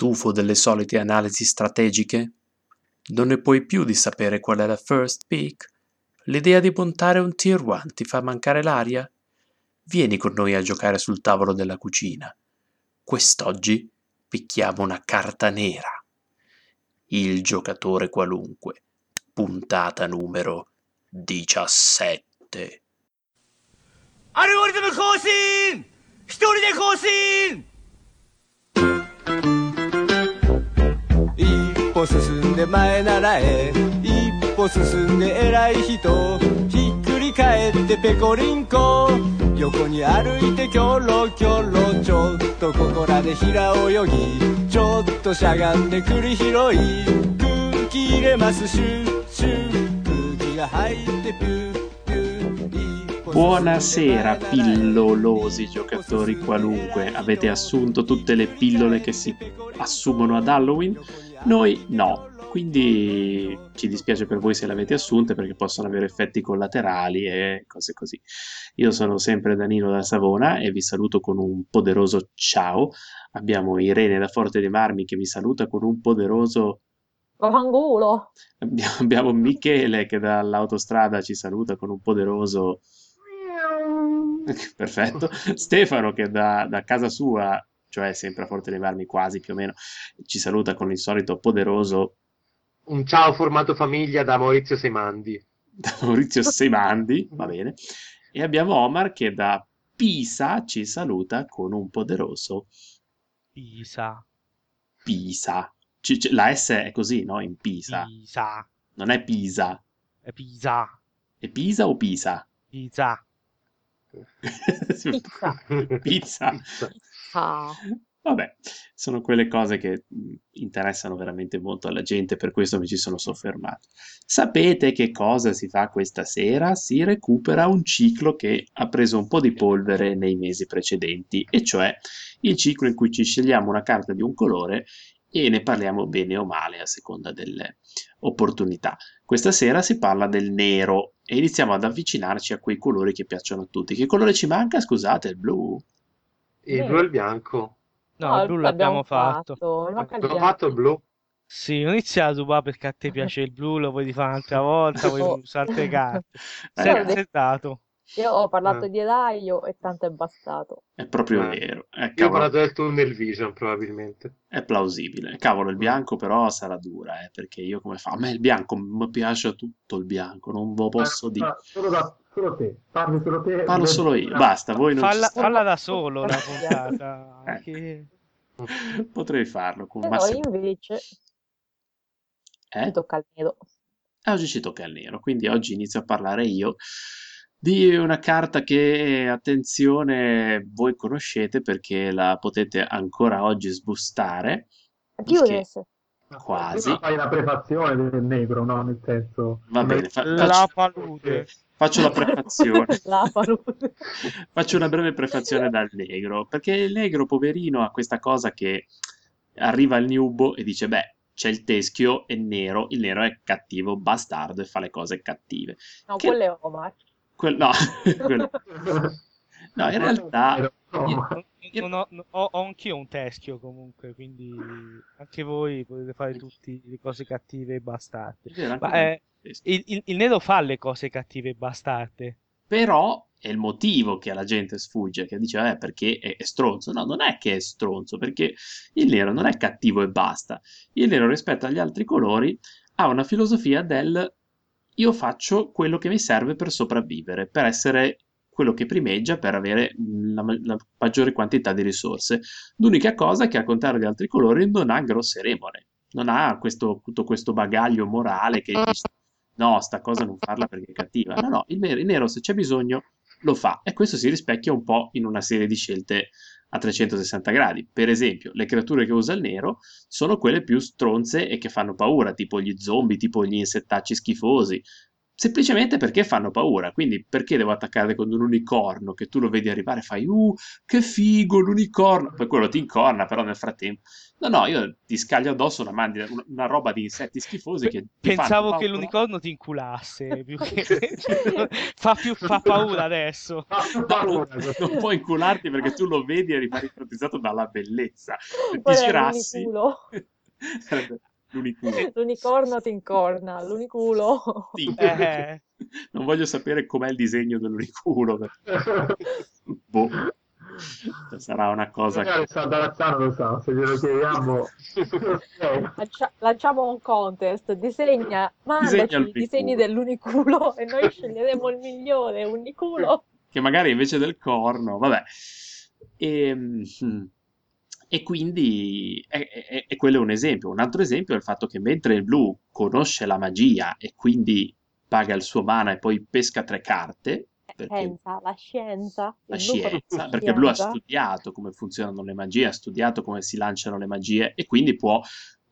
Stufo delle solite analisi strategiche? Non ne puoi più di sapere qual è la first pick? L'idea di montare un tier 1 ti fa mancare l'aria? Vieni con noi a giocare sul tavolo della cucina. Quest'oggi picchiamo una carta nera. Il giocatore qualunque. Puntata numero 17. アルゴリズム更新一人で更新一 歩進んで前ならえ。一歩進んで偉い人。ひっくり返ってペコリンコ。横に歩いてキョロキョロ。ちょっとここらで平泳ぎ。ちょっとしゃがんで栗拾い。空気入れます。シュッシュッ。空気が入ってピュッ。Buonasera pillolosi giocatori qualunque. Avete assunto tutte le pillole che si assumono ad Halloween? Noi no. Quindi ci dispiace per voi se le avete assunte perché possono avere effetti collaterali e cose così. Io sono sempre Danilo da Savona e vi saluto con un poderoso ciao. Abbiamo Irene da Forte dei Marmi che vi saluta con un poderoso Vaffanculo. Abbiamo, abbiamo Michele che dall'autostrada ci saluta con un poderoso. Perfetto. Stefano che da, da casa sua, cioè sempre a Forte dei Marmi quasi più o meno, ci saluta con il solito poderoso Un ciao formato famiglia da Maurizio Semandi. da Maurizio Semandi, va bene. E abbiamo Omar che da Pisa ci saluta con un poderoso Pisa, Pisa. Ci- ci- la S è così, no? In Pisa. Pisa, Non è Pisa. è Pisa, È Pisa o Pisa? Pisa. Pizza. Pizza. Ah. Vabbè, sono quelle cose che mh, interessano veramente molto alla gente, per questo mi ci sono soffermato. Sapete che cosa si fa questa sera? Si recupera un ciclo che ha preso un po' di polvere nei mesi precedenti, e cioè il ciclo in cui ci scegliamo una carta di un colore e ne parliamo bene o male a seconda delle opportunità. Questa sera si parla del nero e iniziamo ad avvicinarci a quei colori che piacciono a tutti. Che colore ci manca? Scusate, il blu. Il blu e il bianco. No, il blu l'abbiamo fatto. L'ho bianco. fatto il blu. Sì, non inizia a rubare perché a te piace il blu, lo vuoi rifare un'altra volta, vuoi Oh. usare altre carte. Eh, Sei azzeccato. Io ho parlato Eh. di Elaio e tanto è bastato. È proprio Eh. vero. Eh, Io ho parlato del tunnel vision probabilmente. è plausibile. Cavolo, il bianco però sarà dura, eh, perché io come fa? A me il bianco mi piace tutto il bianco, non ve lo posso dire. Ah, Solo, da, solo te, parli solo te. Parlo solo io, basta, voi non Falla, falla da solo la puntata. Eh. che- Potrei farlo con E noi massimo... invece Eh? ci tocca al nero. E oggi ci tocca il nero, quindi oggi inizio a parlare io di una carta che, attenzione, voi conoscete perché la potete ancora oggi sbustare. Chiudes. Quasi. Fai la prefazione del negro, no? Nel senso... Va bene, fa- La palude. Faccio. Faccio una breve prefazione dal negro, perché il negro, poverino, ha questa cosa che arriva al nubo e dice, beh, c'è il teschio è nero, il nero è cattivo, bastardo e fa le cose cattive. No, Che- quello è Omar. Quel- no, quello- no, in realtà... No, Io, non- non ho, no- ho- ho anch'io un teschio comunque, quindi anche voi potete fare tutte le cose cattive e anche Ma eh, il, il- il nero fa le cose cattive e bastarde. Però è il motivo che alla gente sfugge, che dice, eh, perché è, è stronzo. No, non è che è stronzo, perché il nero non è cattivo e basta. Il nero rispetto agli altri colori ha una filosofia del io faccio quello che mi serve per sopravvivere, per essere quello che primeggia, per avere la, la maggiore quantità di risorse. L'unica cosa è che al contrario di altri colori non ha grosse remore, non ha questo, tutto questo bagaglio morale che dice no, sta cosa non farla perché è cattiva. No, no, il nero, il nero se c'è bisogno lo fa e questo si rispecchia un po' in una serie di scelte a 360 gradi. Per esempio, le creature che usa il nero sono quelle più stronze e che fanno paura, tipo gli zombie, tipo gli insettacci schifosi. Semplicemente perché fanno paura, quindi perché devo attaccare con un unicorno? Che tu lo vedi arrivare e fai uh, che figo l'unicorno, poi quello ti incorna, però nel frattempo No, no, io ti scaglio addosso una, mandina- una, roba di insetti schifosi che Pensavo che l'unicorno ti inculasse, più che... fa, più, fa paura adesso. No, non, puoi incularti perché tu lo vedi e rimani ipnotizzato dalla bellezza. Ti è girassi, l'uniculo. L'unicorno ti incorna, l'uniculo. Sì. Eh. Non voglio sapere com'è il disegno dell'uniculo. Boh, sarà una cosa che... Razzano lo sa, se glielo chiediamo. Eh, Lancia- lanciamo un contest, disegna, mandaci Disegna i disegni l'uniculo. dell'uniculo e noi sceglieremo il migliore, uniculo. che magari invece del corno, vabbè. E, mm, e quindi e, e- e quello è un esempio. Un altro esempio è il fatto che mentre il blu conosce la magia e quindi paga il suo mana e poi pesca tre carte, perché Scienza, la scienza. la scienza, perché blu ha studiato come funzionano le magie, ha studiato come si lanciano le magie e quindi può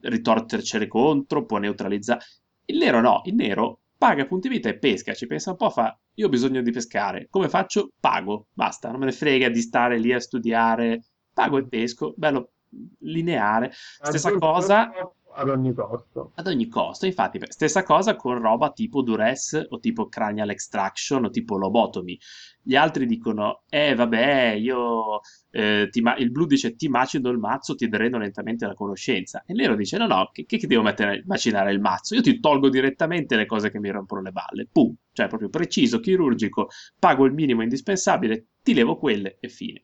ritorcercele contro, può neutralizzare. Il nero no, il nero paga punti vita e pesca, ci pensa un po', fa io ho bisogno di pescare, come faccio? Pago, basta, non me ne frega di stare lì a studiare, pago e pesco, bello lineare, stessa cosa ad ogni costo. ad ogni costo, infatti, stessa cosa con roba tipo Duress o tipo Cranial Extraction o tipo Lobotomy. Gli altri dicono, eh vabbè, io, eh, ti ma- il blu dice ti macino il mazzo, ti dreno lentamente la conoscenza. E il nero dice, no, no, che, che devo mettere, macinare il mazzo? Io ti tolgo direttamente le cose che mi rompono le balle. Pum, cioè proprio preciso, chirurgico, pago il minimo indispensabile, ti levo quelle e fine.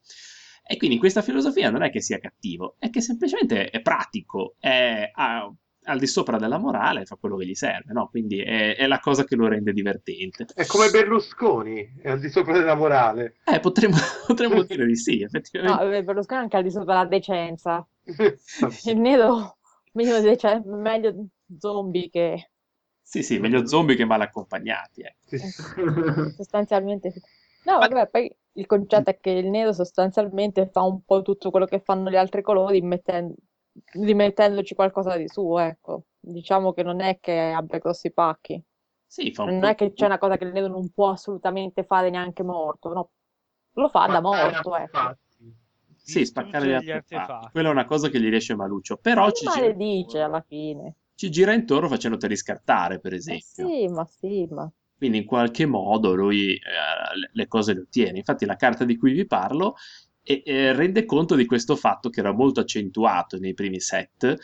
E quindi questa filosofia non è che sia cattivo, è che semplicemente è pratico, è ha- al di sopra della morale, fa quello che gli serve, no? Quindi è, è la cosa che lo rende divertente. È come Berlusconi, è al di sopra della morale. Eh, potremmo, potremmo dire di sì, No, effettivamente. vabbè, Berlusconi è anche al di sopra della decenza. Il nero, meglio, dece- meglio zombie che Sì, sì, meglio zombie che male accompagnati. eh. Sì. sostanzialmente... No, vabbè, poi il concetto è che il nero sostanzialmente fa un po' tutto quello che fanno gli altri colori, metten- rimettendoci qualcosa di suo, ecco. Diciamo che non è che abbia grossi pacchi. Sì, fa un Non po'... è che c'è una cosa che il nero non può assolutamente fare neanche morto, no. Lo fa da morto, ecco. Sì, spaccare gli artefatti. artefatti. Quella è una cosa che gli riesce maluccio. Però ci Ma gira, maledice alla fine. ci gira intorno facendoti riscattare, per Eh esempio. sì, ma sì, ma... Quindi in qualche modo lui eh, le- cose le ottiene. Infatti la carta di cui vi parlo e- e rende conto di questo fatto che era molto accentuato nei primi set,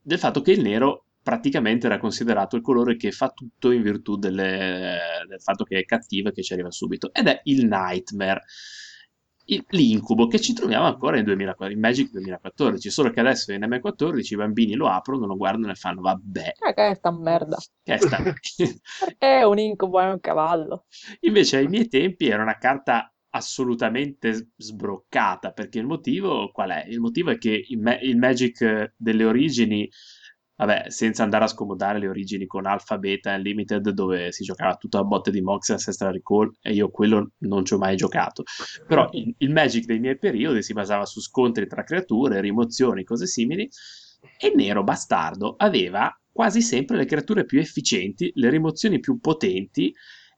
del fatto che il nero praticamente era considerato il colore che fa tutto in virtù delle- del fatto che è cattivo e che ci arriva subito. Ed è il Nightmare. Il- L'incubo che ci troviamo ancora in, 2014 in Magic 2014, solo che adesso in M14 i bambini lo aprono, lo guardano e fanno vabbè, Ah, che è sta merda. che è sta... È un incubo, è un cavallo. Invece ai miei tempi era una carta assolutamente sbroccata, perché il motivo qual è? Il motivo è che il, ma- il Magic eh, delle origini, vabbè, senza andare a scomodare le origini con Alpha, Beta e Limited, dove si giocava tutta a botte di Mox e Ancestral Recall, e io quello non ci ho mai giocato. Però il, il Magic dei miei periodi si basava su scontri tra creature, rimozioni, cose simili, e nero bastardo aveva quasi sempre le creature più efficienti, le rimozioni più potenti,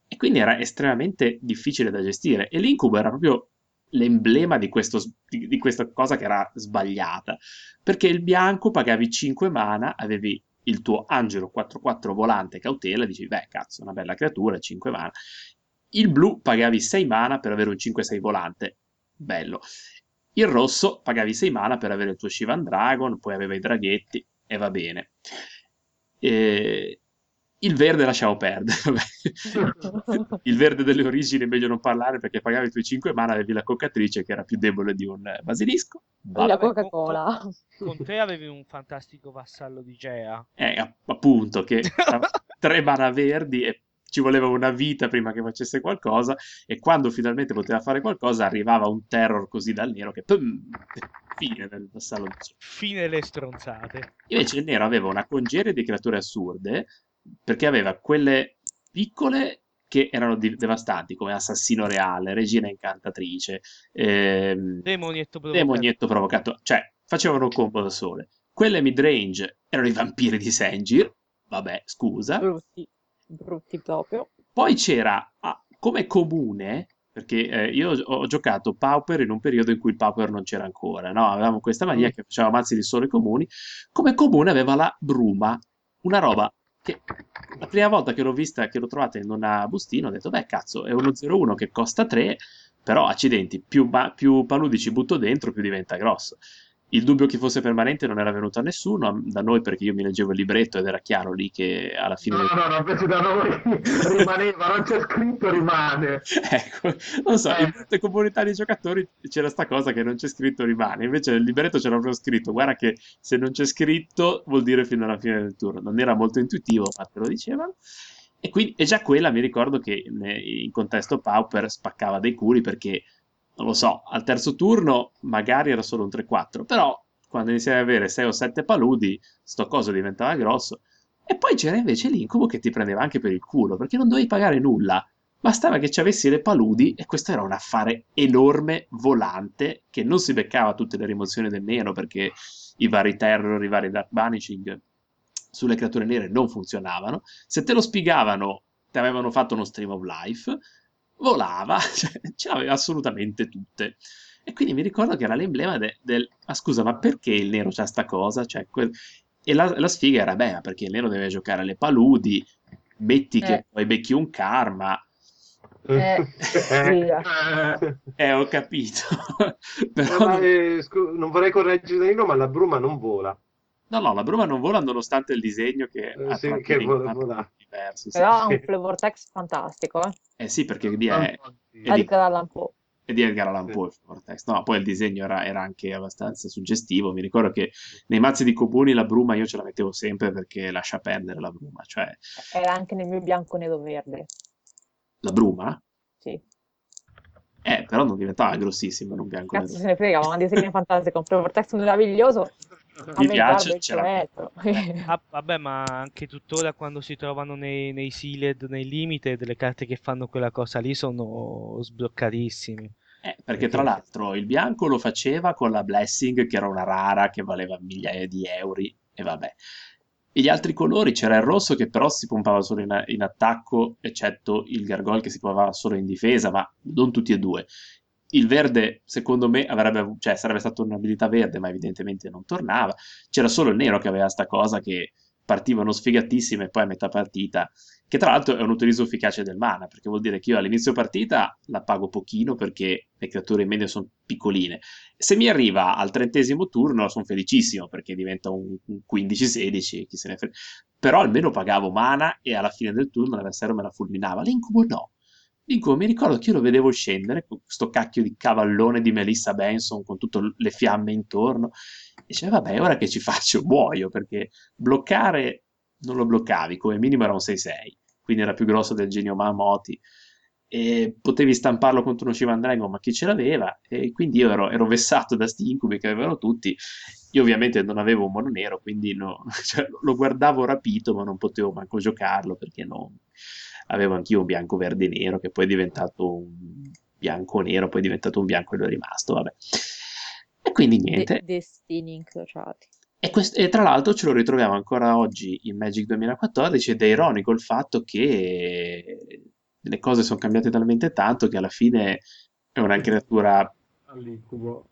e quindi era estremamente difficile da gestire. E l'incubo era proprio l'emblema di, questo, di, di questa cosa che era sbagliata. Perché il bianco pagavi 5 mana, avevi il tuo angelo 4-4 volante cautela, dici, beh, cazzo, una bella creatura, 5 mana. Il blu pagavi 6 mana per avere un 5-6 volante, bello. Il rosso pagavi 6 mana per avere il tuo Shivan Dragon, poi aveva i draghetti, e va bene. E... Il verde lasciamo perdere. il verde delle origini è meglio non parlare perché pagavi i tuoi 5 mana, avevi la coccatrice che era più debole di un basilisco. La Vabbè. Coca-Cola. Con te avevi un fantastico vassallo di Gea. Eh, app- appunto, che tre mana verdi e ci voleva una vita prima che facesse qualcosa e quando finalmente poteva fare qualcosa arrivava un terror così dal nero che pum, fine del vassallo di Gea. Fine le stronzate. Invece il nero aveva una congerie di creature assurde perché aveva quelle piccole che erano di- devastanti come Assassino Reale, Regina Incantatrice, ehm, Demonietto provocato. Demonietto Provocato, cioè facevano combo da sole. Quelle midrange erano i vampiri di Sengir, vabbè scusa. Brutti, brutti proprio. Poi c'era ah, come comune perché eh, io ho, ho giocato Pauper in un periodo in cui il Pauper non c'era ancora, no? Avevamo questa mania che faceva mazzi di sole comuni, come comune aveva la Bruma, una roba che la prima volta che l'ho vista, che l'ho trovata in una bustina, ho detto, beh, cazzo, è uno 01 che costa 3, però accidenti, più, ba- più paludi ci butto dentro, più diventa grosso. Il dubbio che fosse permanente non era venuto a nessuno, da noi perché io mi leggevo il libretto ed era chiaro lì che alla fine... No, no, no, invece da noi rimaneva, non c'è scritto rimane. Ecco, non so, in Eh. molte comunità di giocatori c'era sta cosa che non c'è scritto rimane, invece nel libretto c'era proprio scritto, guarda che se non c'è scritto vuol dire fino alla fine del turno. Non era molto intuitivo, ma te lo dicevano. E, quindi, e già quella mi ricordo che in contesto Pauper spaccava dei culi perché, non lo so, al terzo turno magari era solo un 3-4, però quando iniziavi ad avere 6 o 7 paludi, sto coso diventava grosso. E poi c'era invece l'incubo che ti prendeva anche per il culo, perché non dovevi pagare nulla. Bastava che ci avessi le paludi e questo era un affare enorme, volante, che non si beccava tutte le rimozioni del nero perché i vari terror, i vari dark banishing sulle creature nere non funzionavano. Se te lo spiegavano, ti avevano fatto uno stream of life, volava, cioè, ce l'aveva assolutamente tutte. E quindi mi ricordo che era l'emblema de- del... Ma scusa, ma perché il nero c'ha sta cosa? Cioè, que- E la, la sfiga era, beh, perché il nero deve giocare alle paludi, metti che Eh. poi becchi un karma, Eh. Eh, eh, ho capito. Eh, Però... ma, eh, scu- non vorrei correggere Danilo, ma la bruma non vola. No, no, la bruma non vola nonostante il disegno che Eh, ha sì, che vola- vola. tratti diversi. sì. Però ha un flavor text fantastico, eh. Eh sì, perché lì è, è di, Edgar Allan Poe. è di Edgar Allan Poe, il Vortex. No, poi il disegno era, era anche abbastanza suggestivo. Mi ricordo che nei mazzi di Cobuni la bruma io ce la mettevo sempre perché lascia perdere la bruma. Cioè, Era anche nel mio bianco nero verde. la bruma? Sì. Eh, però non diventava grossissima in un bianco Cazzo nero. se ne frega, ma un disegno fantastico, un flavor text meraviglioso. Mi piace, metro. Ah, vabbè, ma anche tuttora quando si trovano nei, nei sealed, nei limited, le carte che fanno quella cosa lì sono sbloccatissime. Eh, perché tra l'altro il bianco lo faceva con la Blessing, che era una rara che valeva migliaia di euro, e vabbè. E gli altri colori c'era il rosso che però si pompava solo in, in attacco, eccetto il Gargoyle che si pompava solo in difesa, ma non tutti e due. Il verde, secondo me, avrebbe, cioè, sarebbe stata un'abilità verde, ma evidentemente non tornava. C'era solo il nero che aveva sta cosa che partivano sfigatissime e poi a metà partita, che tra l'altro è un utilizzo efficace del mana, perché vuol dire che io all'inizio partita la pago pochino perché le creature in media sono piccoline. Se mi arriva al trentesimo turno sono felicissimo perché diventa un 15-16, chi se ne frega. Però almeno pagavo mana e alla fine del turno l'avversario me la fulminava. L'incubo no. L'incubo mi ricordo che io lo vedevo scendere con questo cacchio di cavallone di Melissa Benson con tutte le fiamme intorno. E diceva, vabbè, ora che ci faccio? Muoio perché bloccare non lo bloccavi, come minimo era un 6-6, quindi era più grosso del genio Mamoti. E potevi stamparlo contro uno Shivan Dragon, ma chi ce l'aveva? E quindi io ero, ero vessato da sti incubi che avevano tutti. Io ovviamente non avevo un mono nero, quindi no- cioè, lo guardavo rapito, ma non potevo manco giocarlo perché no, avevo anch'io un bianco verde nero che poi è diventato un bianco nero, poi è diventato un bianco e l'ho rimasto, vabbè. E quindi niente. De- destini incrociati. E, quest- e tra l'altro ce lo ritroviamo ancora oggi in Magic 2014 ed è ironico il fatto che le cose sono cambiate talmente tanto che alla fine è una creatura all'incubo.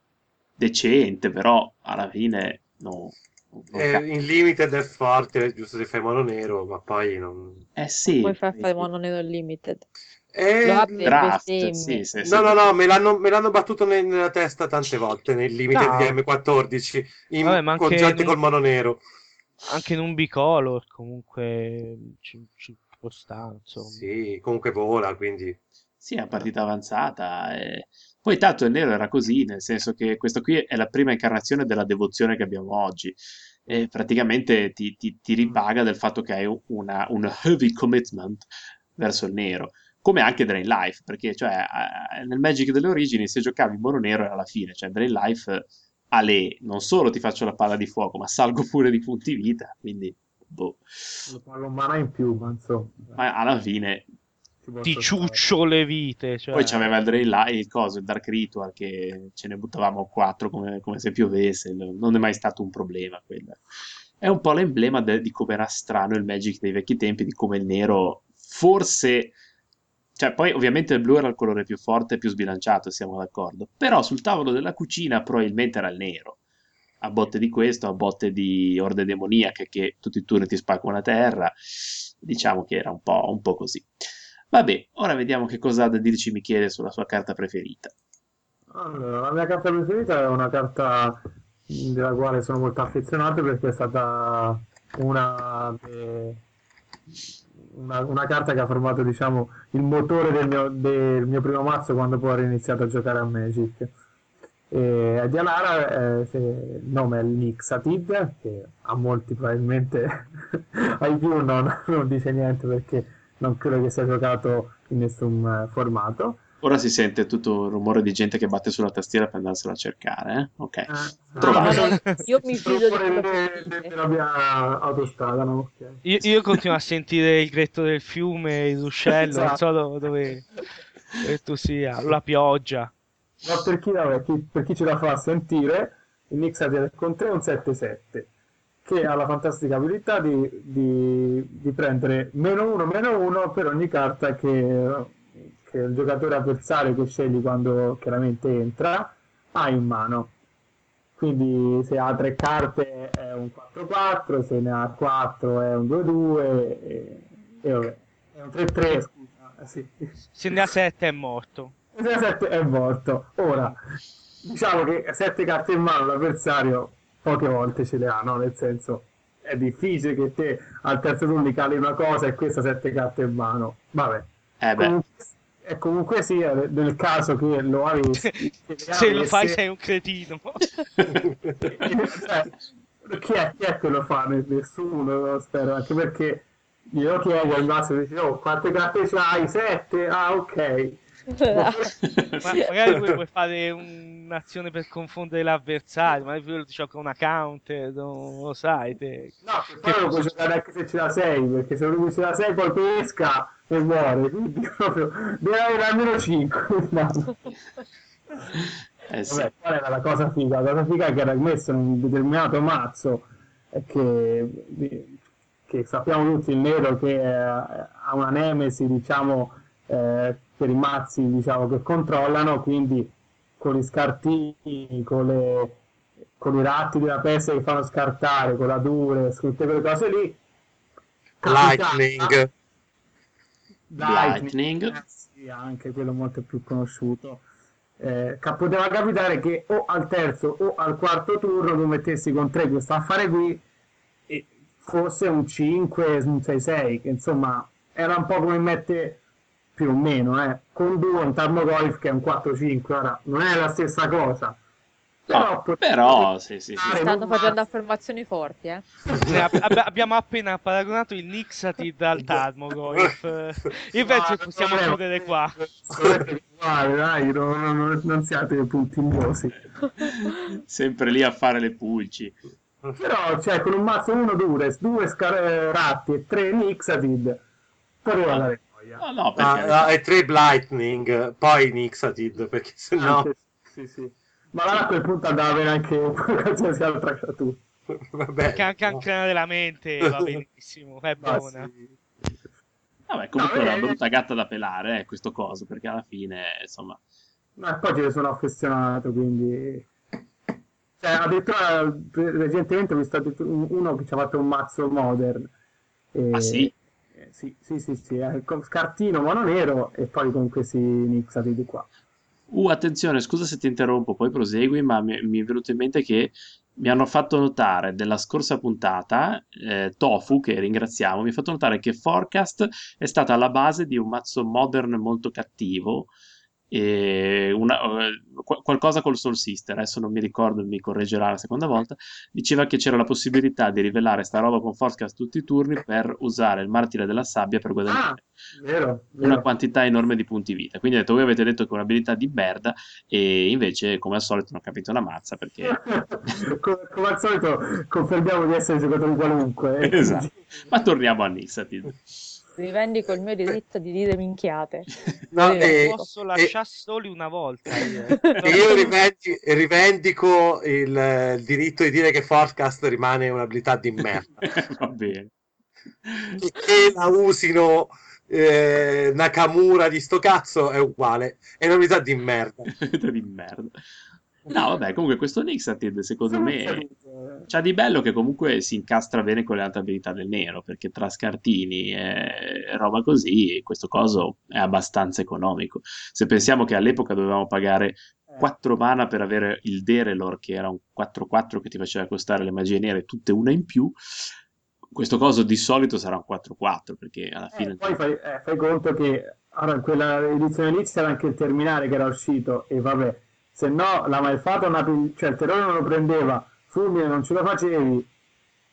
decente, però alla fine no, non Eh, in limited è forte, giusto se fai mono nero, ma poi non... Eh sì, Poi fai fare mono nero limited. Eh, e draft, sì, sì, sì. No, no, no, me l'hanno, me l'hanno battuto ne- nella testa tante volte nel limited No. di M14 in Vabbè, congiunti in- col mono nero. Anche in un bicolor comunque ci, ci può stare, insomma. Sì, comunque vola, quindi... Sì, è una partita avanzata. e- Poi tanto il nero era così, nel senso che questo qui è la prima incarnazione della devozione che abbiamo oggi. E praticamente ti, ti- ti ripaga del fatto che hai una, un heavy commitment verso il nero. Come anche Drain Life, perché cioè, nel Magic delle origini se giocavi in mono nero era la fine, cioè Drain Life a le non solo ti faccio la palla di fuoco, ma salgo pure di punti vita, quindi boh. Lo pago un mana in più, ma insomma. Ma alla fine Ti ciuccio le vite, cioè... Poi c'aveva il Drain Light, il coso, il Dark Ritual, che ce ne buttavamo quattro come, come se piovesse, non è mai stato un problema quello. È un po' l'emblema de- di come era strano il Magic dei vecchi tempi, di come il nero forse, cioè, poi ovviamente il blu era il colore più forte e più sbilanciato, siamo d'accordo. Però sul tavolo della cucina probabilmente era il nero. A botte di questo, a botte di orde demoniache che tutti i turni ti spaccano la terra. Diciamo che era un po', un po' così. Vabbè, ora vediamo che cosa ha da dirci Michele sulla sua carta preferita. Allora, la mia carta preferita è una carta della quale sono molto affezionato perché è stata una, de- una, una carta che ha formato, diciamo, il motore del mio, del mio primo mazzo quando poi ho iniziato a giocare a Magic. E di Alara eh, il nome è Nixatid, che a molti probabilmente ai più non, non dice niente perché non credo che sia giocato in nessun eh, formato. Ora si sente tutto il rumore di gente che batte sulla tastiera per andarselo a cercare, eh? Ok. Eh, Trovato. No, io mi fido di mia autostrada, no? Ok. Io, io continuo a sentire il gretto del fiume, il ruscello, non so do- dove, dove tu sia, la pioggia. Ma per chi, vabbè, chi- per chi ce la fa sentire, il Nixated con 3 è un 7-7, che ha la fantastica abilità di, di- di prendere meno 1, meno 1 per ogni carta che, che il giocatore avversario che scegli quando chiaramente entra ha in mano. Quindi se ha 3 carte è un 4-4, se ne ha 4 è un 2-2 e, e vabbè, è un 3-3, scusa. eh, sì. Se ne ha sette è morto. Il 7 è morto. Ora, diciamo che sette carte in mano l'avversario poche volte ce le ha, no? Nel senso, è difficile che te al terzo turno cali una cosa e questa sette carte in mano. Vabbè. Eh beh, Comunque, e comunque sia, nel caso che lo avessi, Se lo fai sei un cretino. cioè, chi, è, chi è che lo fa? Nessuno, spero, anche perché glielo chiedo al massimo dice, oh, quante carte c'hai? Sette? Ah, ok. Ma magari vuoi, fare un'azione per confondere l'avversario, magari quello ti gioca una counter, non lo sai te. No, poi lo puoi giocare anche se ce la sei, perché se lui ce la sei poi pesca e muore, quindi proprio deve avere almeno 5. eh sì. Vabbè, qual era la cosa figa? La cosa figa è che era messo in un determinato mazzo e che, che sappiamo tutti il nero che eh, ha una nemesi, diciamo, eh, per i mazzi diciamo, che controllano, quindi con gli scartini, con, le, con i ratti della peste che fanno scartare, con la dure, tutte quelle cose lì. Lightning. Lightning. eh sì, anche quello molto più conosciuto. Eh, poteva capitare che o al terzo o al quarto turno tu mettessi con 3 questo affare qui e fosse un 5, un 6-6, che insomma era un po' come mette più o meno, eh. con due un Tarmogoyf che è un 4-5, ora non è la stessa cosa. No, poteva però, sì, sì, sì. Stanno facendo affermazioni forti, eh. Ab- ab- abbiamo appena paragonato il Nixatid al Tarmogoyf. Io penso che possiamo No, chiudere qua. Guarda, dai, non, non- non siate puntigliosi. Sempre lì a fare le pulci. Però, cioè, con un mazzo 1 Dures, 2 ratti e 3 Nixatid, poteva dare noia. No, no, perché... Ah, ah, e tre Lightning, poi Nixatid, perché sennò... Anche- sì, sì. Ma allora a quel punto andava bene anche qualsiasi altra creatura. Vabbè, Anche, anche, no. anche della mente va benissimo, è Ma buona. sì. Vabbè, comunque No, è una eh, brutta gatta da pelare, eh, questo coso, perché alla fine, insomma... Ma poi ce ne sono affezionato, quindi... Cioè, addirittura recentemente ho visto uno che ci ha fatto un mazzo modern. E- Ah, sì? Sì, sì, sì, sì, eh, con scartino mono nero e poi con questi Nixatid qua. Uh, attenzione, scusa se ti interrompo, poi prosegui, ma mi, mi è venuto in mente che mi hanno fatto notare della scorsa puntata, eh, Tofu, che ringraziamo, mi ha fatto notare che Forecast è stata alla base di un mazzo modern molto cattivo, una- eh, qu- qualcosa col Soul Sister, adesso non mi ricordo, mi correggerà la seconda volta, diceva che c'era la possibilità di rivelare sta roba con Forecast tutti i turni per usare il martire della sabbia per Ah, guadagnare vero, una vero. quantità enorme di punti vita. Quindi ho detto, voi avete detto che è un'abilità di merda e invece, come al solito, non ho capito una mazza perché... come, come al solito confermiamo di essere giocatori qualunque. eh. esatto. Ma torniamo a Nixatid. Rivendico il mio diritto di dire minchiate. No, Eh, e- Posso e- lasciare soli una volta. io. e io rivendi- rivendico il, eh, il diritto di dire che Forecast rimane un'abilità di merda. Va bene. che, che la usino eh, Nakamura di sto cazzo è uguale. È una unità di merda. di merda. No, vabbè, comunque questo Nixatid secondo me c'ha di bello che comunque si incastra bene con le altre abilità del nero, perché tra scartini e roba così, questo coso è abbastanza economico. Se pensiamo che all'epoca dovevamo pagare 4 mana per avere il Derelor, che era un 4-4 che ti faceva costare le magie nere, tutte una in più, questo coso di solito sarà un 4-4, perché alla Eh, fine... poi fai, eh, fai conto che allora, in quella edizione lì c'era anche il terminale che era uscito e vabbè, se no la malfata, una, cioè il terrore non lo prendeva, fulmine non ce lo facevi,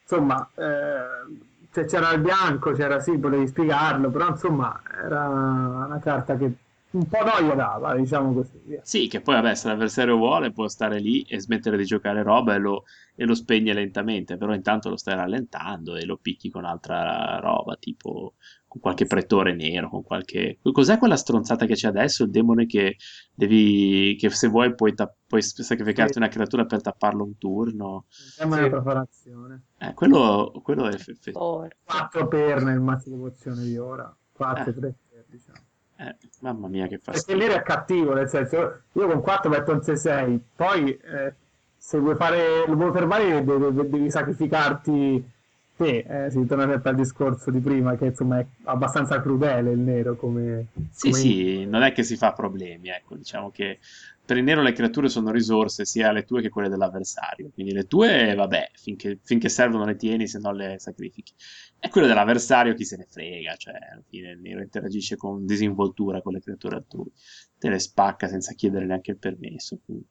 insomma, eh, cioè, c'era il bianco, c'era sì, potevi spiegarlo, però insomma era una carta che un po' noia dava, diciamo così. via. Sì, che poi vabbè, se l'avversario vuole può stare lì e smettere di giocare roba e lo, e lo spegne lentamente, però intanto lo stai rallentando e lo picchi con altra roba, tipo con qualche pretore nero, con qualche... Cos'è quella stronzata che c'è adesso? Il demone che devi... che se vuoi puoi, ta- puoi sacrificarti Sì. una creatura per tapparlo un turno. Sembra Sì. una preparazione. Eh, quello, quello è... fe- fe- Forse. 4 per nel mazzo di pozione di ora, 4, Eh. 3 per diciamo. eh, mamma mia che Perché fastidio. lì è cattivo, nel senso, io con 4 metto un 6-6, poi eh, se vuoi fare, lo vuoi fermare devi, devi- devi sacrificarti te, eh, si torna sempre al discorso di prima, che insomma è abbastanza crudele il nero come... Sì, come- sì, non è che si fa problemi, ecco, diciamo che per il nero le creature sono risorse sia le tue che quelle dell'avversario, quindi le tue, vabbè, finché, finché servono le tieni, se no le sacrifichi. E quelle dell'avversario chi se ne frega, cioè alla fine il nero interagisce con disinvoltura con le creature altrui, te le spacca senza chiedere neanche il permesso. quindi.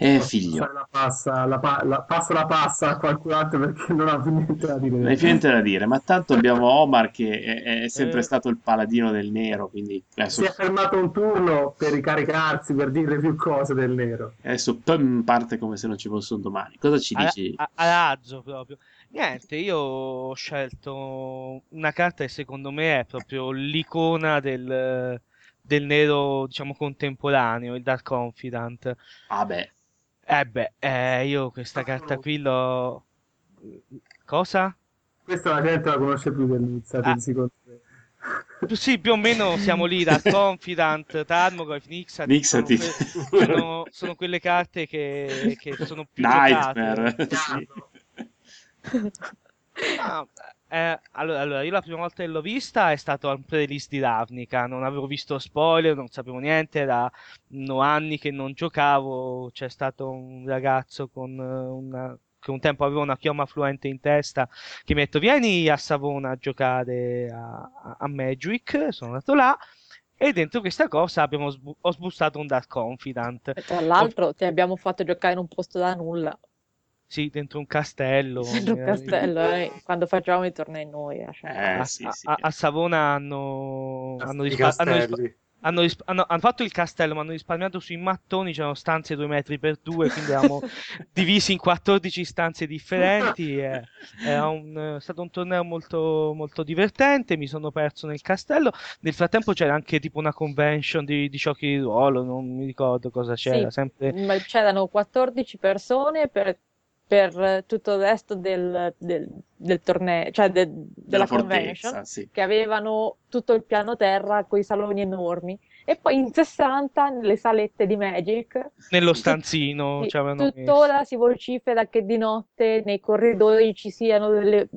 Eh, figlio. La passa, la, pa- la- passo la passa a qualcun altro perché non ha più niente da dire. Non hai più niente da dire, ma tanto abbiamo Omar che è, è sempre Eh. stato il paladino del nero, quindi adesso, Si è fermato un turno per ricaricarsi, per dire più cose del nero. adesso pum, parte come se non ci fosse un domani. Cosa ci A, dici? a- a razzo proprio. Niente, io ho scelto una carta che secondo me è proprio l'icona del, del nero, diciamo, contemporaneo, il Dark Confidant. Ah beh, Eh beh, eh, io questa carta qui l'ho... Cosa? Questa la gente la conosce più dell'Inizia, Ah. secondo me. Sì, più o meno siamo lì, Dark Confidant, Tarmogoyf, Nixat, Nixati. sono, que- sono- sono quelle carte che, che sono più giocate. Nightmare. sì. Ah, eh, allora, allora, io la prima volta che l'ho vista è stato al pre-release di Ravnica, non avevo visto spoiler, non sapevo niente, erano anni che non giocavo, c'è stato un ragazzo con eh, una, che un tempo aveva una chioma fluente in testa che mi ha detto vieni a Savona a giocare a, a- Magic, sono andato là e dentro questa cosa abbiamo sbu- ho sbustato un Dark Confidant, E tra l'altro ti abbiamo fatto giocare in un posto da nulla, sì, dentro un castello. dentro un eh, castello, eh, quando facevamo i tornei noi. eh, cioè. Eh, a, sì, a- sì. a- a Savona hanno, hanno, rispa- hanno rispa- hanno risp- hanno- hanno fatto il castello, ma hanno risparmiato sui mattoni. C'erano stanze 2 metri per 2, quindi eravamo divisi in 14 stanze differenti. e- era un- è stato un torneo molto, molto divertente. Mi sono perso nel castello. Nel frattempo c'era anche tipo una convention di, di giochi di ruolo. Non mi ricordo cosa c'era. Sì, Sempre ma c'erano 14 persone per, per tutto il resto del, del- del torneo, cioè de- della, convention, fortezza, sì. che avevano tutto il piano terra con i saloni enormi. E poi in 60 nelle salette di Magic nello stanzino. sì, tuttora messo. si vocifera che di notte nei corridoi ci siano delle,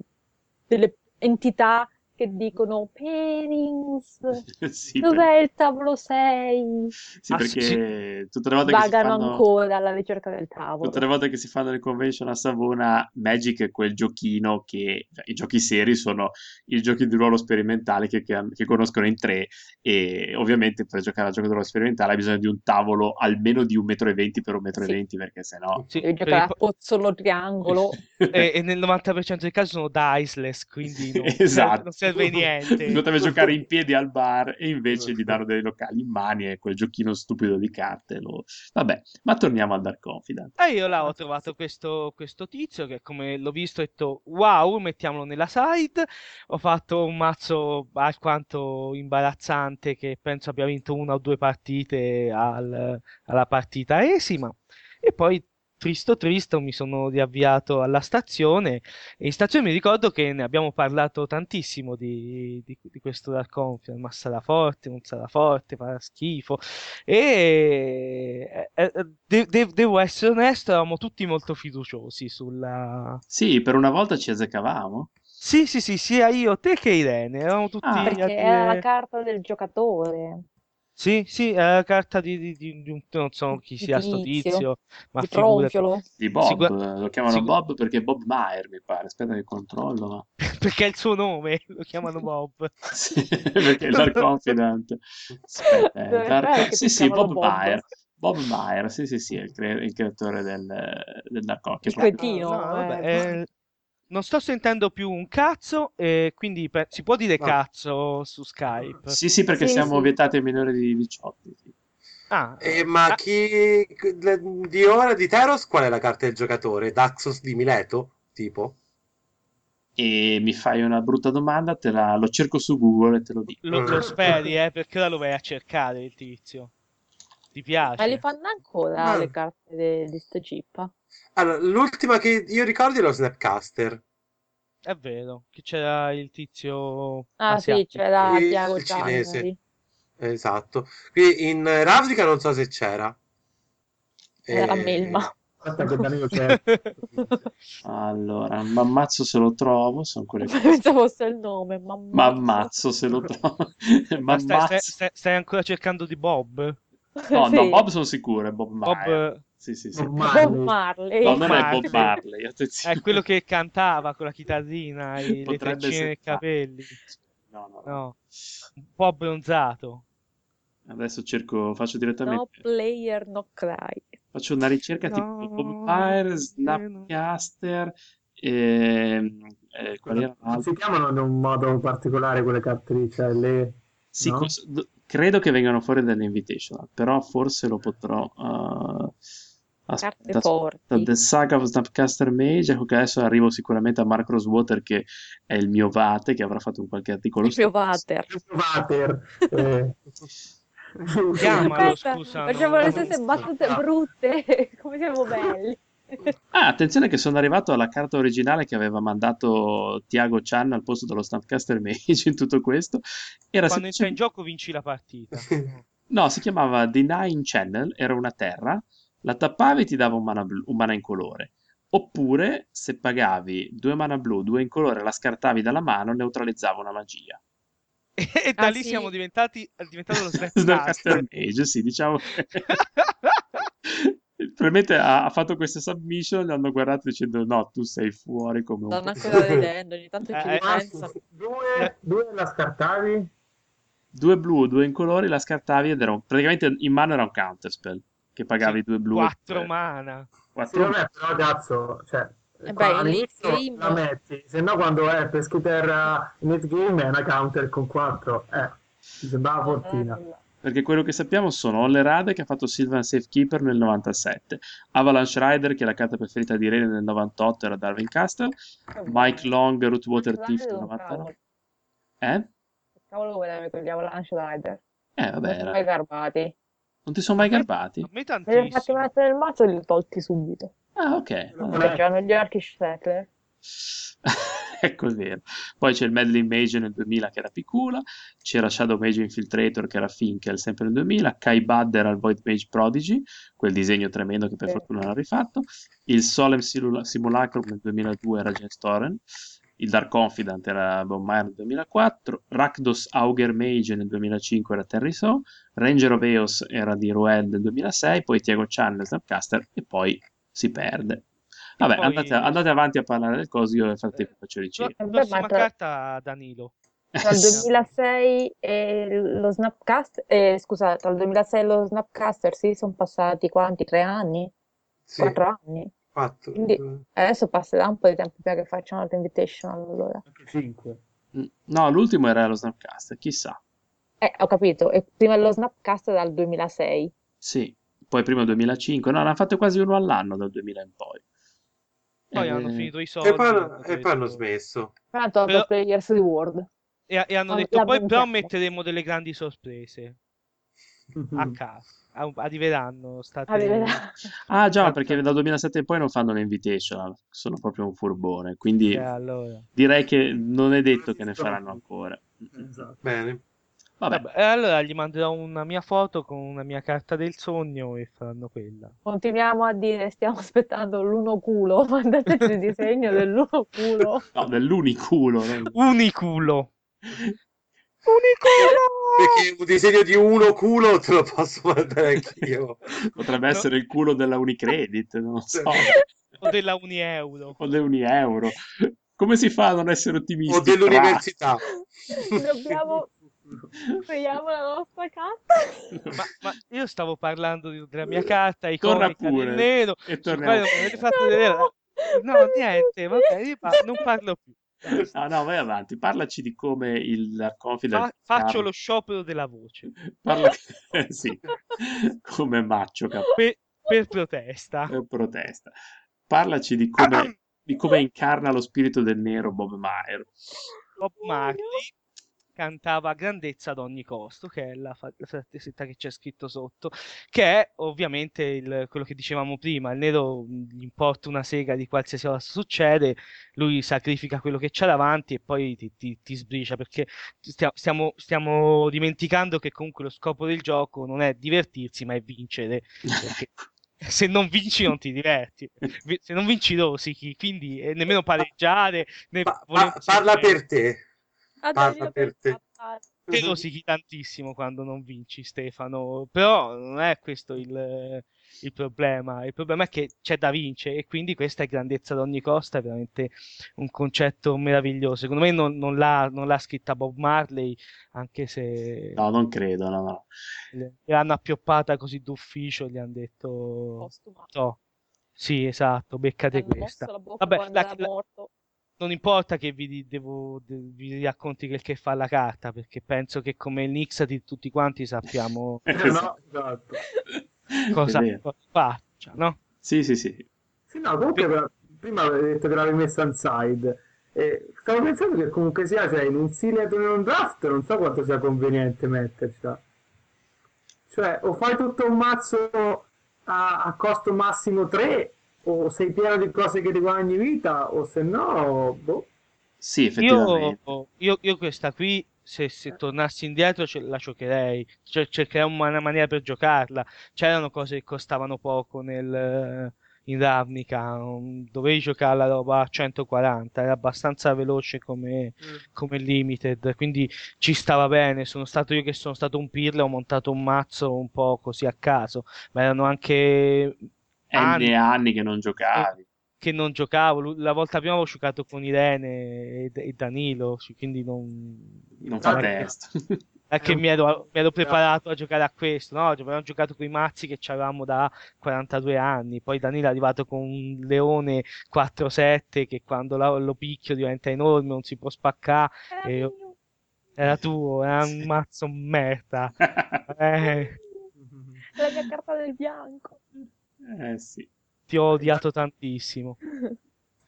delle entità che dicono Pairings, Sì, dov'è il tavolo 6? Sì, Ah, perché tutte le volte che si Vagano fanno... ancora alla ricerca del tavolo. Tutte le volte che si fanno le convention a Savona, Magic è quel giochino che cioè, i giochi seri sono i giochi di ruolo sperimentali che, che, che conoscono in tre e ovviamente per giocare a gioco di ruolo sperimentale hai bisogno di un tavolo almeno di 1,20 m per 1,20 m Sì. perché sennò... Sì, Devi per giocare a po- pozzolo triangolo. e, e nel 90% dei casi sono diceless, quindi non, Esatto. non serve niente. Poteva giocare in piedi al bar e invece gli danno dei locali in mani e quel giochino stupido di carte. Lo... Vabbè, ma torniamo al Dark Confidant. E io là ho trovato questo, questo tizio che come l'ho visto ho detto wow, mettiamolo nella side. Ho fatto un mazzo alquanto imbarazzante che penso abbia vinto una o due partite al- alla partita esima. E poi tristo tristo mi sono riavviato alla stazione. E in stazione mi ricordo che ne abbiamo parlato tantissimo di, di- di questo Dark Confiance, ma sarà forte, non sarà forte, farà schifo. E eh, eh, de- de- devo essere onesto, eravamo tutti molto fiduciosi sulla... Sì, per una volta ci azzeccavamo. Sì, sì, sì, sia io, te che Irene, eravamo tutti Ah, a Perché era la carta del giocatore, Sì, sì, è la carta di, di- di- di un... non so chi di sia sto Tizio, ma di figurati. Tronfiolo. Di Bob, Sicur- lo chiamano sicu- Bob perché è Bob Meyer, mi pare. Aspetta che controllo. ma- perché è il suo nome, lo chiamano Bob. Sì, perché è il Dark Confidant. Aspetta, eh, Dark- che Sì, sì, Bob Bob? Meyer. Bob Meyer, sì, sì, sì, è il, cre- il creatore del, del Dark Confidant. Il cretino, No, no, vabbè, eh. Eh, non sto sentendo più un cazzo, e quindi pe- si può dire No. cazzo su Skype. Sì, sì, perché Sì, siamo sì. vietati ai minori di 18. sì. Ah, Eh, ma ah, chi di ora di Teros qual è la carta del giocatore? Daxos di Mileto? Tipo? E mi fai una brutta domanda, te la, lo cerco su Google e te lo dico. lo, lo speri, eh, perché ora lo vai a cercare il tizio. Ti Ma li piace? fanno ancora Ah. le carte de- di sto chip? Allora, l'ultima che io ricordo è lo Snapcaster. È vero, che c'era il tizio Ah sì, asiatico. c'era Il- Tiago il cinese. Ciannari. Esatto. Qui in Ravnica non so se c'era. Era Eh, Melma. Aspetta che Danilo c'è. Allora, ma ammazzo se lo trovo, sono quelle cose. Pensavo fosse il nome, mamma Ma ammazzo se lo trovo. Ma Ma stai, stai- stai- ancora cercando di Bob? No, no, Sì. Bob sono sicuro, è Bob Bob. Sì, sì, sì. Bob No, Marley. Bob Marley. non è. Bob Marley, attenzione. è quello che cantava con la chitarrina e le treccine nei capelli. No, no, no. No, un po' abbronzato. Adesso cerco, faccio No direttamente. player, no cry. Faccio una ricerca tipo No, Bob Meyer, no. Snapcaster. ehm, eh, si chiamano in un modo particolare quelle carte lì, cioè le... Sì, no? d- credo che vengano fuori dall'Invitational, però forse lo potrò. uh, aspetta, aspetta, forti. The Saga of Snapcaster Mage. Ecco che adesso arrivo sicuramente a Mark Rosewater, che è il mio Vate, che avrà fatto un qualche articolo. Il mio. Vater. Vater. Eh. Chiamalo, Aspetta, scusa, facciamo le stesse battute brutte. Come siamo belli. Ah, attenzione che sono arrivato alla carta originale che aveva mandato Tiago Chan al posto dello Snapcaster Mage in tutto questo. Era Quando entra in semplicemente- gioco vinci la partita. No, si chiamava Denying Channel, era una terra, la tappavi e ti dava un mana, blu- un mana incolore. Oppure, se pagavi due mana blu, due incolore, la scartavi dalla mano, neutralizzava una magia. E da Ah, lì sì. siamo diventati è diventato lo Snapcaster. Mage, sì, diciamo che... Probabilmente ha, ha fatto questa submission, gli hanno guardato dicendo no, tu sei fuori come un... Stanno ancora ridendo, ogni tanto ci Eh, eh, ripensano. Due, due la scartavi? Due blu, due incolori, la scartavi ed era un- praticamente in mano era un counterspell, che pagavi Sì, due blu e Quattro due- mana. Sì, quattro vabbè, però cazzo, cioè... Eh beh, in all'inizio la metti, se no quando è per scritter in late game è una counter con 4, eh, mi sembrava fortina. Perché quello che sappiamo sono Olle Rade che ha fatto Sylvan Safekeeper nel 97, Avalanche Rider che è la carta preferita di Rene nel 98 era Darwin Castle, Mike Long Rootwater Thief nel 99. Eh? Cavolo voleva con gli Avalanche Rider. Eh vabbè, era- garbati. Non ti sono mai garbati? A me Me li ho fatti tantissimo. mettere nel mazzo e li ho tolti subito. Ah ok, è- Perché c'erano gli Arkish Settler. ecco è vero. Poi c'è il Medley Mage nel 2000 che era Picula, c'era Shadow Mage Infiltrator che era Finkel sempre nel 2000, Kai Bud era il Void Mage Prodigy, quel disegno tremendo che per Sì. fortuna l'ha rifatto, il Solemn Simula- Simulacrum nel 2002 era Jens Storen, il Dark Confidant era Bob Meyer nel 2004, Rakdos Auger Mage nel 2005 era Terry So, Ranger of Eos era di Roel nel 2006, poi Tiago Chan nel Snapcaster e poi si perde. Vabbè, poi- andate, andate avanti a parlare del coso, io nel frattempo faccio ricerca. Vabbè, prossima carta Danilo. Tra il Sì. 2006 e lo Snapcast, eh, scusa, tra il 2006 e lo Snapcaster, sì, sono passati quanti? Tre anni? Sì, Quattro anni? Quattro. Quindi adesso passerà un po' di tempo prima che facciano l'altra invitation allora. Anche 5. Mm, No, l'ultimo era lo Snapcaster, chissà. Eh, ho capito, e prima lo Snapcaster dal 2006. Sì, poi prima 2005, no, ne hanno fatto quasi uno all'anno dal 2000 in poi. Poi Eh, hanno finito i soldi. E poi, hanno e poi hanno smesso. Poi hanno tolto Però- Players Reward. E, e hanno Ah, detto poi però metteremo delle grandi sorprese a caso. A- arriveranno. State... Arriverà. Ah già, perché dal 2007 in poi non fanno le invitational, sono proprio un furbone, quindi Eh, allora. direi che non è detto che ne faranno ancora. Esatto. Bene. Vabbè, Vabbè, e allora gli manderò una mia foto con una mia carta del sogno e faranno quella. Continuiamo a dire, stiamo aspettando l'uno culo, mandateci il disegno dell'uno culo. no, dell'uniculo. no? Uniculo! Perché un disegno di uno culo te lo posso mandare anch'io. Potrebbe essere il culo della Unicredit, non lo so, O della Unieuro. o dell'Unieuro. Come si fa a non essere ottimisti? O dell'università. Dobbiamo... Creiamo la nostra carta. Ma, ma io stavo parlando di- della mia carta Torna iconica pure. nero, E torniamo. non mi avete fatto vedere. No, niente, vabbè, io pa- non parlo più. No, no, vai avanti, parlaci di come il Confident Fa- faccio lo sciopero della voce Parla... sì, come Maccio per, per protesta. eh, protesta. Parlaci di come, di come incarna lo spirito del nero Bob Maher. Bob Marley cantava grandezza ad ogni costo, che è la, frasetta che c'è scritto sotto, che è ovviamente il- quello che dicevamo prima, il nero mh, gli importa una sega di qualsiasi cosa succede, lui sacrifica quello che c'ha davanti e poi ti, ti- ti sbricia, perché stia- stiamo, stiamo dimenticando che comunque lo scopo del gioco non è divertirsi, ma è vincere, perché se non vinci non ti diverti, se non vinci rosichi, quindi eh, nemmeno pareggiare, né Pa- pa- parla per te. Ah, Parla per te. te rosichi tantissimo quando non vinci, Stefano. Però non è questo il, il problema. Il problema è che c'è da vincere e quindi questa è grandezza ad ogni costo. È veramente un concetto meraviglioso. Secondo me non, non l'ha, non l'ha scritta Bob Marley, anche se No, non credo, no, no. l'hanno appioppata così d'ufficio. Gli hanno detto: Postuma. "No". Sì, esatto, beccate Hanno questa. la bocca Vabbè, quando la- era la- morto. Non importa che vi, devo, de- vi racconti che, che fa la carta, perché penso che come il Nixati tutti quanti sappiamo Eh, no, esatto. cosa, faccia, no? Sì, sì, sì. Sì, no, comunque però, prima avevi detto che l'avevi messa inside. E stavo pensando che comunque sia, cioè, in un sealed o in un draft, non so quanto sia conveniente mettercela. Cioè, o fai tutto un mazzo a, a costo massimo 3, o sei pieno di cose che ti guadagni vita, o se no, boh. Sì, effettivamente. Io, io, io questa qui, se, se tornassi indietro, ce- la giocherei. Cioè, cercherei una maniera per giocarla. C'erano cose che costavano poco nel, in Ravnica. non Dovevi giocare la roba a 140, era abbastanza veloce come, come limited, quindi ci stava bene. Sono stato io che sono stato un pirla, ho montato un mazzo un po' così a caso, ma erano anche anni anni che non giocavi. che non giocavo. La volta prima avevo giocato con Irene e, e Danilo, quindi non, Non fa non è che- mi ero, mi ero preparato a giocare a questo, no? Abbiamo giocato con i mazzi che avevamo da 42 anni. Poi Danilo è arrivato con un leone 4-7 che quando la- lo picchio diventa enorme, non si può spaccare. Era E. Era tuo, era un mazzo merda. Eh, La mia carta del bianco. Eh sì. ti ho odiato tantissimo.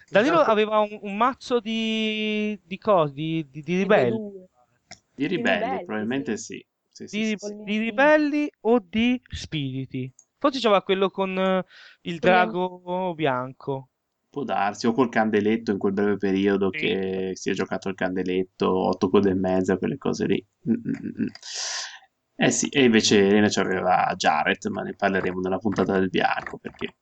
Danilo aveva un, un mazzo di, di cose, di, di, di ribelli. Di ribelli, probabilmente sì. Sì, sì, Di, sì, di ribelli o di spiriti? Forse c'aveva quello con eh, il drago bianco. Può darsi, o col candeletto in quel breve periodo Sì. che si è giocato il candeletto, otto code e mezza, quelle cose lì. Mm, mm, mm. Eh sì, e invece Elena ci aveva Jared, ma ne parleremo nella puntata del bianco, perché...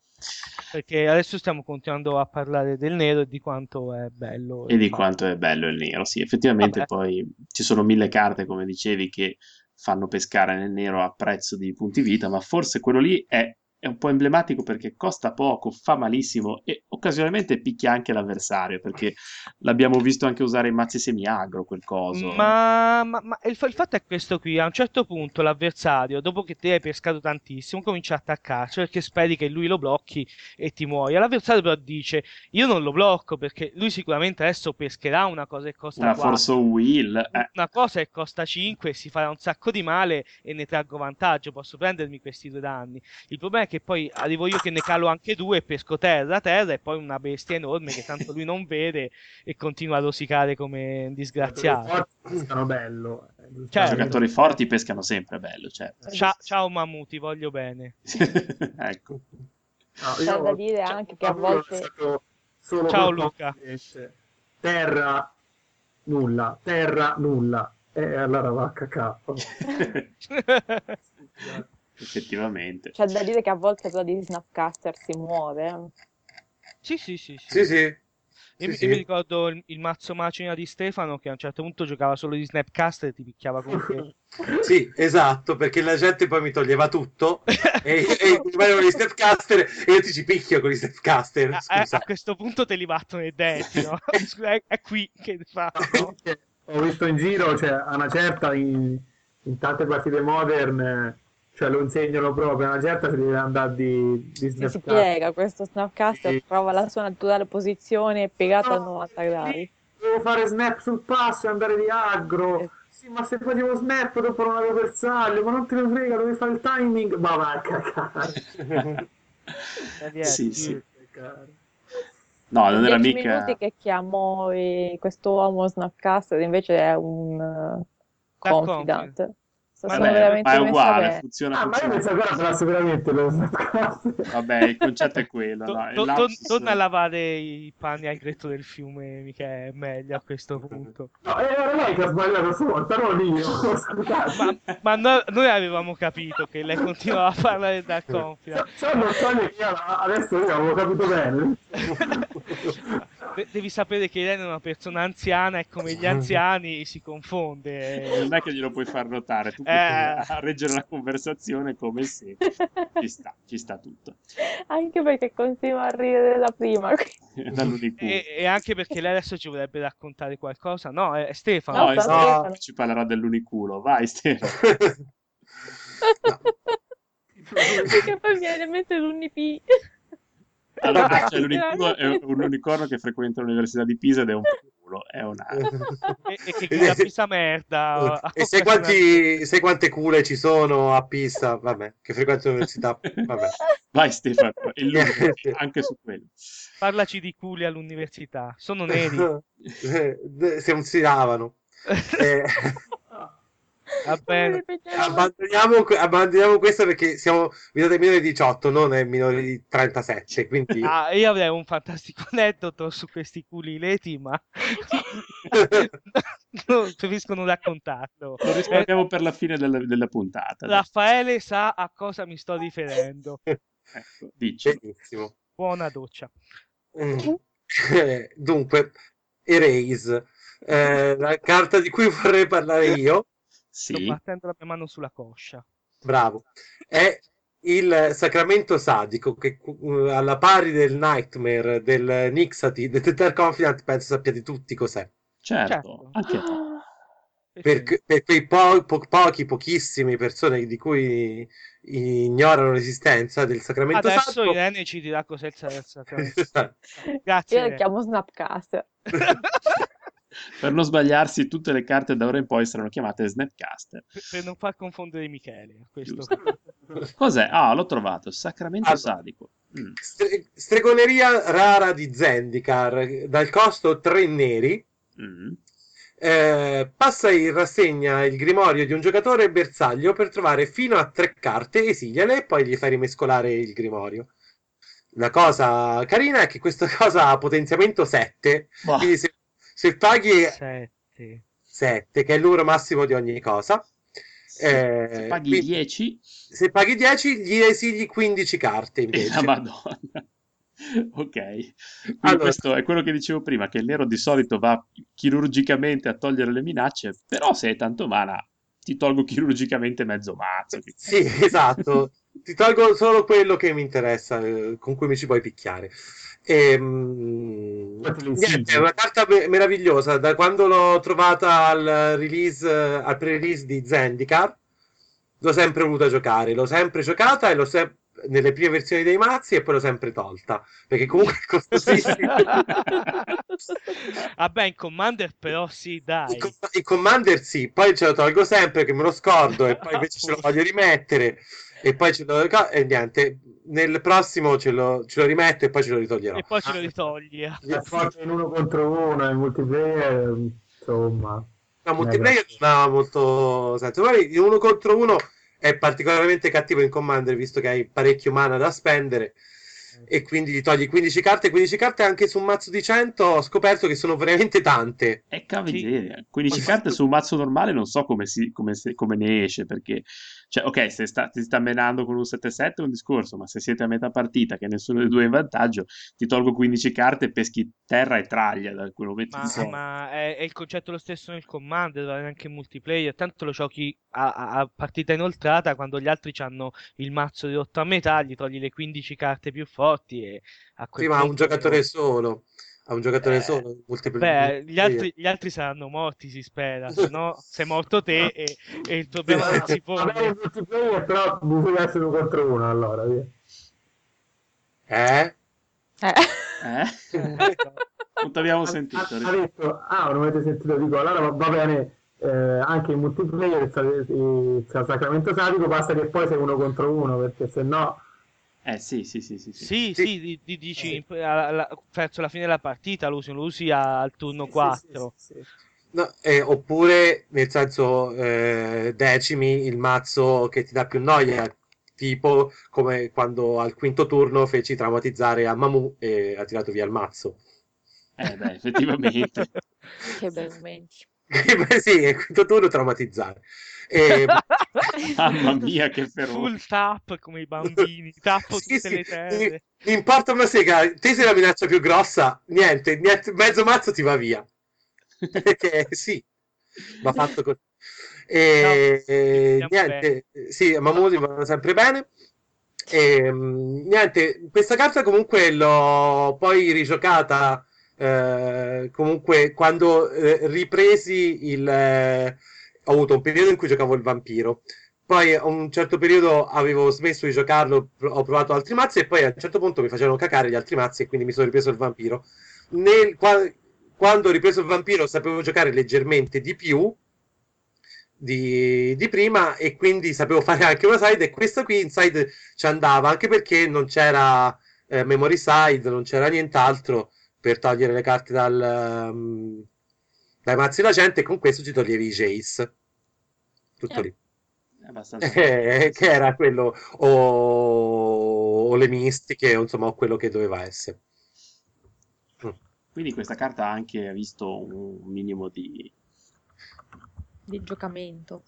Perché adesso stiamo continuando a parlare del nero e di quanto è bello. E di quanto è bello il nero. Sì, effettivamente Vabbè. poi ci sono mille carte, come dicevi, che fanno pescare nel nero a prezzo di punti vita, ma forse quello lì è, è un po' emblematico perché costa poco, fa malissimo e occasionalmente picchia anche l'avversario, perché l'abbiamo visto anche usare in mazzi semi-agro quel coso. Ma, ma- ma il, il fatto è questo qui, a un certo punto l'avversario, dopo che te hai pescato tantissimo, comincia a attaccarci perché speri che lui lo blocchi e ti muoia. L'avversario però dice, io non lo blocco perché lui sicuramente adesso pescherà una cosa che costa Una 4, Force Will, eh, una cosa che costa 5 e si farà un sacco di male e ne traggo vantaggio, posso prendermi questi due danni. Il problema è che poi arrivo io che ne calo anche due e pesco terra, terra e poi una bestia enorme che tanto lui non vede e continua a rosicare come un disgraziato. Forti pescano bello. eh, I Certo. giocatori forti pescano sempre bello, certo. Ciao, ciao Mamu, ti voglio bene. ecco. No, C'è da dire cioè, anche che a volte- Ciao, Luca. Terra, nulla. Terra, nulla. E allora va a cacà. Effettivamente. C'è da dire che a volte quello di Snapcaster si muove. eh. sì, sì, sì, sì. Sì, sì. Io, Sì, mi- sì. io mi ricordo il, il mazzo macina di Stefano che a un certo punto giocava solo di Snapcaster e ti picchiava con te. Sì, esatto, perché la gente poi mi toglieva tutto e, e mi gli stepcaster e io ti ci picchio con gli stepcaster. A, a- questo punto te li battono i denti, no? Scusa, è, è qui che fanno. Ho visto in giro, cioè, a una certa in, in tante partite modern, eh, cioè lo insegnano proprio, a una certa si deve andare di, di Si, si snapcast. piega questo Snapcaster, Sì. trova la sua naturale posizione piegata a 90 gradi. Devo fare snap sul passo e andare di aggro. Eh. Sì, ma se facevo snap dopo non avevo bersaglio, ma non te ne frega, devi fare il timing. Ma vai a cacare. Sì, sì. Cacare. No, non era 10 mica... minuti che chiamo eh, questo uomo Snapcaster, invece è un eh, confidant. Ma beh, è uguale, bene. funziona, Ah, ma io funziona. pensavo che era fosse veramente lo. Vabbè, il concetto è quello, no? Lapsus- torna a lavare i panni al gretto del fiume, mica è meglio a questo punto. No, era lei che ha sbagliato stavolta, non io. Ma, ma no- noi avevamo capito che lei continuava a parlare da confidant. C'è un dettaglio che io adesso io avevo capito bene. De- Devi sapere che Irene è una persona anziana e come gli anziani si confonde. Non è che glielo puoi far notare, tu Eh. a reggere la conversazione come se ci sta, ci sta tutto. Anche perché continua a ridere da prima. E, e anche perché lei adesso ci vorrebbe raccontare qualcosa. No, è Stefano. No, No, è Stefano ci parlerà dell'uniculo. Vai, Stefano. Perché poi mi viene in mente l'Unipi. Allora, cioè, l'uniculo è un unicorno che frequenta l'università di Pisa ed è un culo. È una... E, e che grida pisa merda. a E sai, quanti, sai quante cule ci sono a Pisa? Vabbè, che frequento l'università. Vabbè. Vai, Stefano, anche su quello. Parlaci di culi all'università. Sono neri. Eh, Se non si lavano. Eh, Va bene. abbandoniamo, abbandoniamo questo perché siamo minori minori di 18, non è minori di 37. Quindi Ah, io avrei un fantastico aneddoto su questi culi leti, ma no, preferisco non raccontarlo. Lo risparmiamo per la fine della, della puntata. Raffaele sa a cosa mi sto riferendo. Ecco, dici. benissimo. Buona doccia. Mm. Dunque, Erase, eh, la carta di cui vorrei parlare io, Sto Sì, battendo la mia mano sulla coscia. bravo, è il sacramento sadico che uh, alla pari del Nightmare, del Nixati, del Tether Confidant, penso sappiate tutti cos'è. certo, Certo. anche te. Per, per quei po- po- pochi, pochissime persone di cui ignorano l'esistenza del sacramento Adesso sadico. Irene ci dirà cos'è il sa- sacramento. Esatto. Grazie. Io lo chiamo Snapcaster. Per non sbagliarsi, tutte le carte da ora in poi saranno chiamate Snapcaster. Per, non far confondere Michele. Cos'è? Ah, l'ho trovato. Sacramento Allora. sadico. Mm. Stre- stregoneria rara di Zendikar, dal costo 3 neri. Mm. Eh, passa in rassegna il grimorio di un giocatore bersaglio per trovare fino a tre carte, esiliale e poi gli fai rimescolare il grimorio. La cosa carina è che questa cosa ha potenziamento 7, Boh. quindi se, se paghi Sette. 7, che è il numero massimo di ogni cosa, eh, Se paghi quindi- 10 se paghi 10 gli esigli 15 carte invece. la Madonna. Ok, quindi Allora- questo è quello che dicevo prima, che il nero di solito va chirurgicamente a togliere le minacce, però se hai tanto mana ti tolgo chirurgicamente mezzo mazzo. Sì, esatto. Ti tolgo solo quello che mi interessa, eh, con cui mi ci puoi picchiare. Ehm, te lo niente, è una carta me- meravigliosa. Da quando l'ho trovata al release, al pre-release di Zendikar, l'ho sempre voluta giocare. L'ho sempre giocata e l'ho sempre nelle prime versioni dei mazzi e poi l'ho sempre tolta perché comunque è costosissima. Vabbè, in Commander però sì, dai. Il, com- il Commander sì, poi ce lo tolgo sempre che me lo scordo e poi invece ce lo voglio rimettere. E poi ce lo e niente. Nel prossimo ce lo, ce lo rimetto e poi ce lo ritoglierò. E poi ce lo ritogli. eh. È forte in uno contro uno, in multiplayer, insomma. No, multiplayer non ha molto senso. Poi in uno contro uno è particolarmente cattivo in Commander, visto che hai parecchio mana da spendere. E quindi gli togli 15 carte. 15 carte anche su un mazzo di 100. Ho scoperto che sono veramente tante. È cavaliere. 15 carte su un mazzo normale non so come, si, come, se- come ne esce perché, cioè, ok, se sta, ti sta menando con un 7-7 è un discorso, ma se siete a metà partita che nessuno dei due è in vantaggio, ti tolgo 15 carte e peschi terra e traglia da quel momento in Ma, poi. ma è, è il concetto lo stesso nel Commander, anche in multiplayer. Tanto lo giochi a, a- partita inoltrata quando gli altri hanno il mazzo ridotto a metà, gli togli le 15 carte più forti e a quel Sì, ma un giocatore solo. Ha un giocatore Eh, solo. Beh, gli altri, gli altri saranno morti, si spera, se no sei morto te e, e il problema non si pone. però bisogna essere uno contro uno, allora. via. Eh? Eh. Eh? Non ti abbiamo sentito. Ha, ha detto, ah, non avete sentito, dico, allora va, bene, eh, anche in multiplayer il, sa- il Sacramento Sadico basta che poi sei uno contro uno, perché se no... Eh sì, sì, sì, sì, sì. Sì, Sì. sì, di- di- dici alla- alla- verso la fine della partita lo usi, lo usi al turno 4. Sì, sì, sì, sì. No, eh, oppure, nel senso, eh, decimi il mazzo che ti dà più noia, tipo come quando al quinto turno feci traumatizzare a Mamu e ha tirato via il mazzo. Eh beh, effettivamente. Che bei momenti. Beh, sì, il quinto turno traumatizzare. E, Mamma mia, che feroce. Full tap come i bambini, tappo sì, tutte sì, le terre. mi importa una sega, te sei la minaccia più grossa, niente, niente, mezzo mazzo ti va via. Perché sì, va fatto così. E, No, e stiamo niente, sì, Mamudi vanno sempre bene. E, mm, niente, questa carta comunque l'ho poi rigiocata eh, comunque quando eh, ripresi il... eh, ho avuto un periodo in cui giocavo il vampiro. Poi a un certo periodo avevo smesso di giocarlo, ho provato altri mazzi e poi a un certo punto mi facevano cacare gli altri mazzi e quindi mi sono ripreso il vampiro. Nel- qua- quando ho ripreso il vampiro sapevo giocare leggermente di più di, di prima e quindi sapevo fare anche una side e questa qui inside ci andava anche perché non c'era eh, memory side, non c'era nient'altro per togliere le carte dal, um, dai mazzi da gente e con questo ci toglievi i Jace. Tutto Eh. lì. Abbastanza... Eh, che era quello o, o le mistiche o insomma o quello che doveva essere. Quindi questa carta ha anche visto un minimo di, Di giocamento.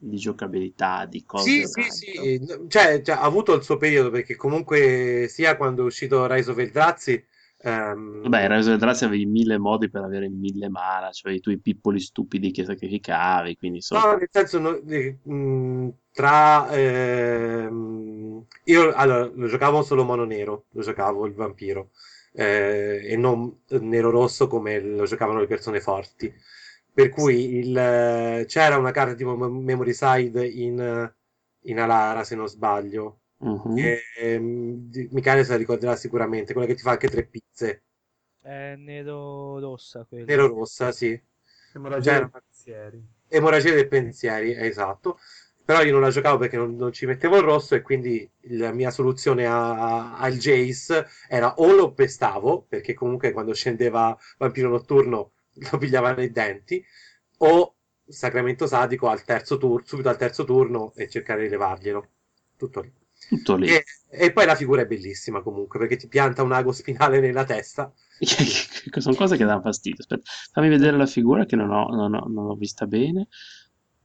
di giocabilità, di cose... Sì, sì, sì, cioè, cioè, ha avuto il suo periodo perché comunque sia quando è uscito Rise of Eldrazi ehm, Vabbè, in Rise of the Drazi avevi mille modi per avere mille mana, cioè i tuoi pippoli stupidi che sacrificavi, quindi insomma... No, nel senso, no, eh, mh, tra... ehm, io allora, lo giocavo solo mono nero, lo giocavo il vampiro, eh, e non nero-rosso come lo giocavano le persone forti. Per cui il, eh, c'era una carta tipo Mem- Memory Side in, in Alara, se non sbaglio, Mhm. che di- Michele se la ricorderà sicuramente, quella che ti fa anche tre pizze, È nero rossa quello. nero-rossa, sì. Emorragia Cioè- dei pensieri. Emorragia dei pensieri, eh, esatto. Però io non la giocavo perché non, non ci mettevo il rosso e quindi la mia soluzione a- a- al Jace era o lo pestavo, perché comunque quando scendeva Vampiro Notturno lo pigliava nei denti, o Sacramento Sadico al terzo turno, subito al terzo turno e cercare di levarglielo. Tutto lì. Tutto lì. E, e poi la figura è bellissima comunque perché ti pianta un ago spinale nella testa. Sono cose che danno fastidio. Aspetta, fammi vedere la figura che non ho, non ho- non ho vista bene.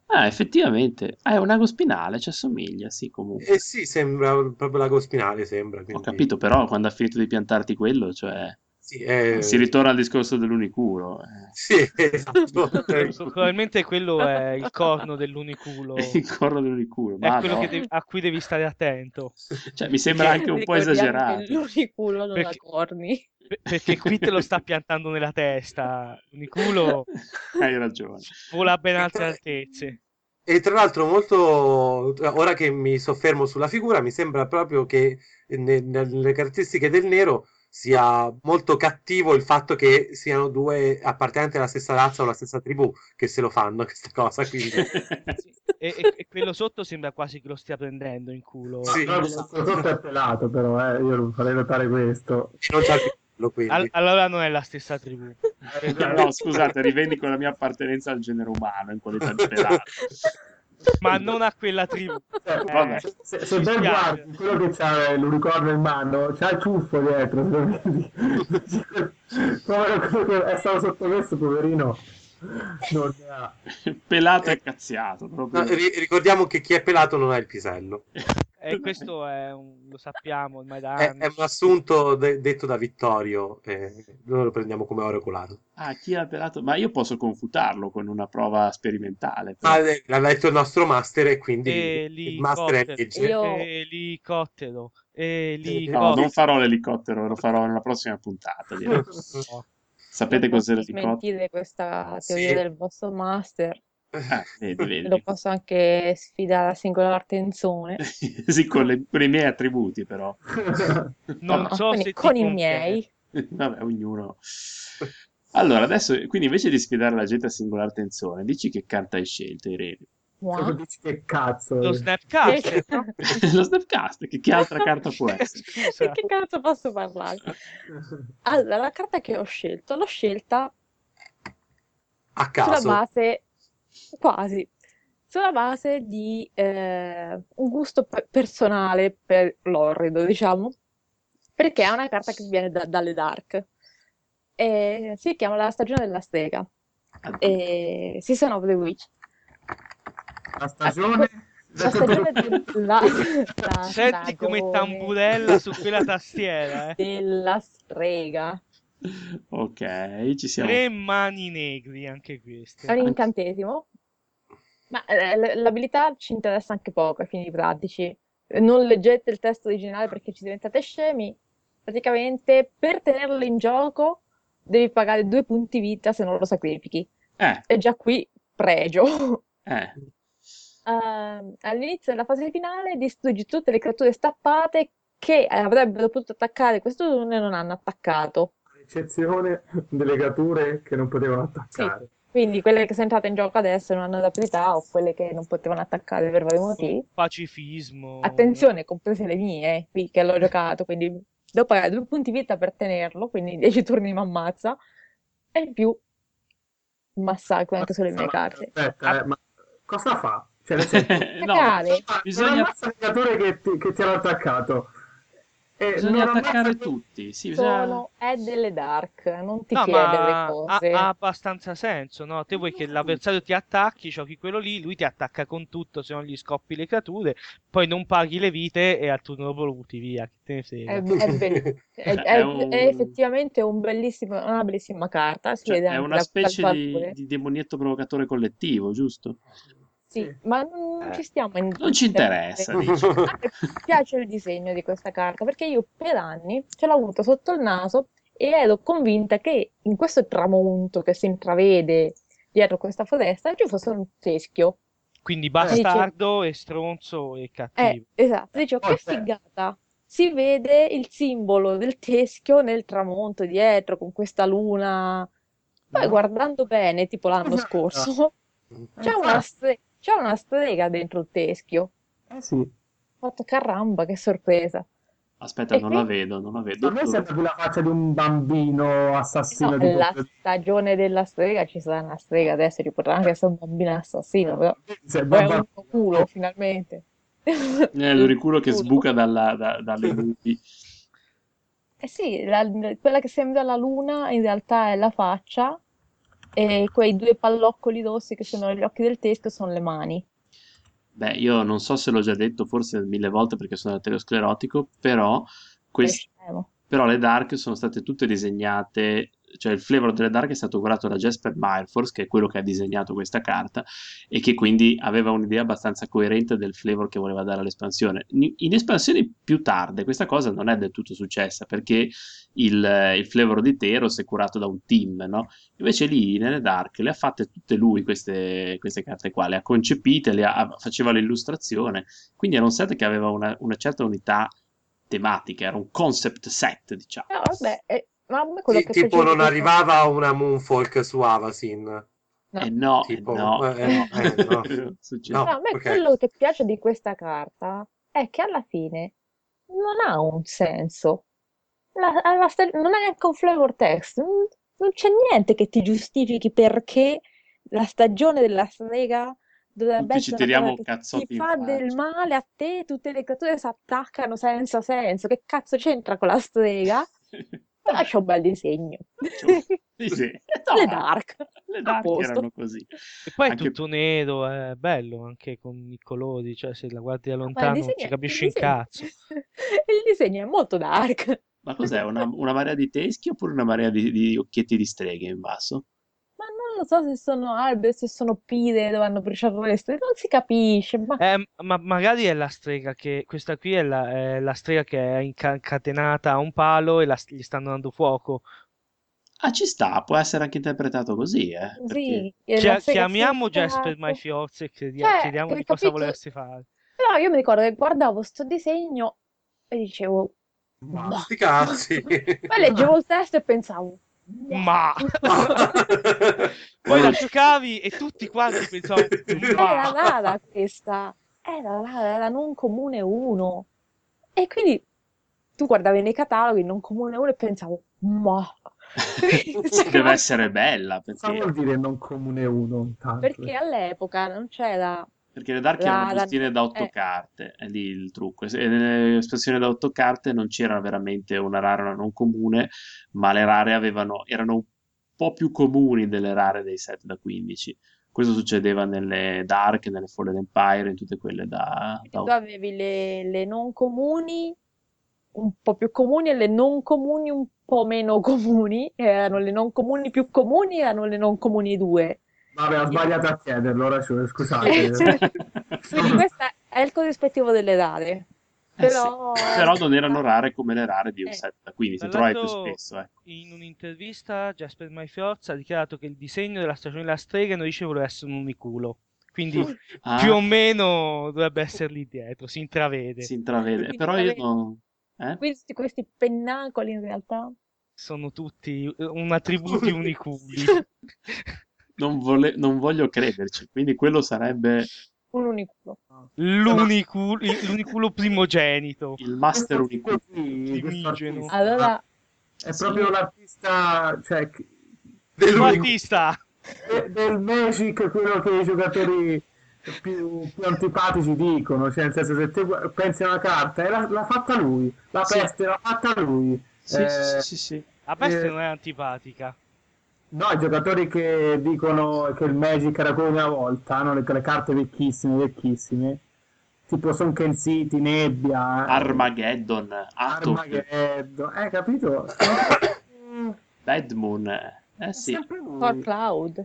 Ah, effettivamente, ah, è un ago spinale, ci assomiglia, sì, comunque. E sì, sembra proprio l'ago spinale, sembra. Ho quindi- capito, però quando ha finito di piantarti quello, cioè, Sì, eh, si ritorna al discorso dell'uniculo. eh. Sì, esatto. Probabilmente quello è il corno dell'uniculo. Il corno dell'uniculo, È quello no. che devi- a cui devi stare attento. Cioè, mi sembra anche un po' esagerato. L'uniculo non ha Perché- corni. Pe- Perché qui te lo sta piantando nella testa. L'uniculo Hai ragione. vola a ben altre altezze. E tra l'altro, molto ora che mi soffermo sulla figura, mi sembra proprio che ne- nelle caratteristiche del nero sia molto cattivo il fatto che siano due appartenenti alla stessa razza o alla stessa tribù che se lo fanno questa cosa. Quindi... E, e- e quello sotto sembra quasi che lo stia prendendo in culo. Sì. No, questo sotto è pelato, però, eh, io non farei notare questo. non c'è il piccollo, quindi. Al- allora non è la stessa tribù. No, scusate, rivendico la mia appartenenza al genere umano in qualità di pelato. Ma non a quella tribù. Cioè, Vabbè. se, se, se ben guardi quello che c'ha l'unicorno in mano, c'ha il ciuffo dietro. se lo vedi. Povero quello che è stato sottomesso, poverino, non ha. Pelato e cazziato. proprio. No, ri- ricordiamo che chi è pelato non ha il pisello. E questo è un- lo sappiamo ormai da È, anni. è un assunto de- detto da Vittorio, e noi lo prendiamo come oro colato. Ah, chi ha pelato? Ma io posso confutarlo con una prova sperimentale. però. Ah, eh, l'ha letto il nostro master e quindi il master è legge. Io- Elicottero. No, Elicottero. non farò l'elicottero, lo farò nella prossima puntata. Sapete cos'è posso l'elicottero? smentire questa Sì. teoria del vostro master. Ah, vedi, vedi. Lo posso anche sfidare a singolar tenzone. sì, con, le- con i miei attributi, però. Non No, so con, se con i miei. Vabbè, ognuno. Allora, adesso, quindi invece di sfidare la gente a singolar tensione, dici che carta hai scelto, Irene? Mua. Dici che cazzo. Lo Snapcaster. no? Lo Snapcast, che, che altra carta può essere? Che cazzo posso parlare? Allora, la carta che ho scelto, l'ho scelta A sulla caso. base, quasi, sulla base di eh, un gusto pe- personale per l'orrido, diciamo, perché è una carta che viene da- dalle Dark. E si chiama La stagione della strega. E Season of the Witch. La stagione... La stagione della, la Senti come tamburella su quella tastiera, eh. della strega. Ok, ci siamo. Tre mani negri anche queste. È un incantesimo, ma eh, l'abilità ci interessa anche poco ai fini pratici. Non leggete il testo originale perché ci diventate scemi. Praticamente, per tenerlo in gioco, devi pagare due punti vita se non lo sacrifichi. Eh, E già qui, pregio. eh. Ehm, all'inizio della fase finale distruggi tutte le creature stappate che avrebbero potuto attaccare questo turno e non hanno attaccato. Eccezione delle creature che non potevano attaccare. Quindi quelle che sono entrate in gioco adesso non hanno l'abilità o quelle che non potevano attaccare per vari motivi. Pacifismo. Attenzione, comprese le mie, eh, qui che l'ho giocato, quindi devo pagare due punti vita per tenerlo, quindi 10 turni mi ammazza, e in più massacro anche sulle mie carte. Aspetta, eh, ma cosa fa? Cioè, nel senso, no, Attaccare. bisogna- creature che ti, che ti hanno attaccato. E bisogna attaccare tutti. Sì, bisogna... Sono, è delle dark, non ti No, chiede ma le ha, cose. ha abbastanza senso, no? Te vuoi che l'avversario ti attacchi, giochi quello lì, lui ti attacca con tutto, se non gli scoppi le creature, poi non paghi le vite e al turno dopo lo butti via, che te ne frega. È, è bello. È, È è- un- è effettivamente un bellissimo- una bellissima carta, si Cioè, vede è una specie di, di demonietto provocatore collettivo, giusto? Sì, ma non Eh, ci stiamo in... Non ci interessa, dici. Me piace il disegno di questa carta perché io per anni ce l'ho avuto sotto il naso e ero convinta che in questo tramonto che si intravede dietro questa foresta ci fosse un teschio. Quindi bastardo e stronzo e Eh, cattivo. esatto, dicevo che Oh, certo. figata. Si vede il simbolo del teschio nel tramonto dietro con questa luna. Poi No. guardando bene, tipo l'anno scorso, c'è una, stre- c'è una strega dentro il teschio. Eh sì. Ho fatto caramba, che sorpresa. Aspetta, E non qui- la vedo, non la vedo. A me sembra più la faccia di un bambino assassino No, di la stagione della strega ci sarà una strega adesso, ci potrà anche essere un bambino assassino, però Se è un culo finalmente. Eh, l'oriculo che sbuca dalla, da- dalle nubi. Eh sì, la- quella che sembra la luna in realtà è la faccia e quei due palloccoli rossi che sono gli occhi del teschio sono le mani. Beh, io non so se l'ho già detto, forse mille volte perché sono arteriosclerotico, però, quest- però le Dark sono state tutte disegnate, cioè il flavor delle Dark è stato curato da Jasper Meyerforce, che è quello che ha disegnato questa carta, e che quindi aveva un'idea abbastanza coerente del flavor che voleva dare all'espansione. In, espansioni più tarde questa cosa non è del tutto successa, perché il, il flavor di Teros è curato da un team, no? Invece lì nelle Dark le ha fatte tutte lui queste, queste carte qua, le ha concepite, le ha- faceva l'illustrazione, quindi era un set che aveva una, una certa unità tematica, era un concept set, diciamo. No, vabbè, ma a me quello Sì, che tipo non arrivava una Moonfolk su Avasin. No. Eh no, eh Tipo, no, eh, no, eh, no. Succede. No. No, a me ok. quello che piace di questa carta è che alla fine non ha un senso. La- alla sta- non ha neanche un flavor text. Non, non c'è niente che ti giustifichi perché la stagione della strega dovrebbe Tutti ci essere una che ti in fa faccia. del male a te, tutte le creature si attaccano senza senso. Che cazzo c'entra con la strega? C'è un bel disegno. Sì, sì. Le dark. Le dark erano così. E poi è Anche- tutto nero, è bello anche con i colori, cioè se la guardi da lontano disegno ci è- capisci il un disegno- cazzo. Il disegno è molto dark. Ma cos'è? Una, una marea di teschi oppure una marea di, di occhietti di streghe in basso? Non lo so se sono alberi, se sono pire dove hanno bruciato le stelle, non si capisce. Ma Eh, ma magari è la strega che questa qui è la, è la strega che è inca- incatenata a un palo e la, gli stanno dando fuoco. Ah, ci sta, può essere anche interpretato così, eh? Perché... sì, la sega chiamiamo Jasper piatto. Myfiorz e Cioè, chiediamo hai di cosa capito? volersi fare. Però io mi ricordo che guardavo sto disegno e dicevo, Ma Ma- sti cazzi. poi leggevo il testo e pensavo, Ma poi la giocavi e tutti quanti pensavano era rara questa, era era non comune 1. E quindi tu guardavi nei cataloghi non comune 1 e pensavo, ma... Deve essere bella, Cosa perché, vuol dire non comune uno? Intanto? Perché all'epoca non c'era... perché le dark erano la- bustine da otto eh. carte, è lì il trucco. E nelle espressioni da otto carte non c'era veramente una rara una non comune, ma le rare avevano, erano un po' più comuni delle rare dei set da 15. Questo succedeva nelle Dark, nelle Fallen Empire, in tutte quelle da, da Tu avevi le, le non comuni un po' più comuni e le non comuni un po' meno comuni. Erano le non comuni più comuni, erano le non comuni 2. Vabbè, ho sbagliato a chiederlo, ora Eh, scusate. Quindi questo è il corrispettivo delle rare. Eh sì, Però... Però non erano rare come le rare di un Eh. set da 15, Tra si trovavi più spesso. ecco. in un'intervista Jasper Myfiorz ha dichiarato che il disegno della stagione della strega non dice voleva essere un uniculo. Quindi Ah, più o meno dovrebbe essere lì dietro, si intravede. si intravede. Quindi Però io non... eh? Questi, questi pennacoli in realtà. Sono tutti una tribù di uniculi. Non, vole- non voglio crederci, quindi quello sarebbe Un uniculo. L'uniculo, l'uniculo primogenito. il master Primigeno. artista Allora, È proprio l'artista, cioè, che- Dell'unico. Battista! de- del Magic, quello che i giocatori più, più antipatici dicono, cioè nel senso se te pensi a una carta, l'ha, l'ha fatta lui, la Sì. peste l'ha fatta lui. Sì, Eh, sì, sì, sì, sì. La peste Eh, non è antipatica. No, i giocatori che dicono che il Magic era come una volta, hanno le, le carte vecchissime, vecchissime, tipo Sunken City, Nebbia, Armageddon, Atok, Armageddon, eh, capito? Mm, Bad Moon, eh sì. For Cloud.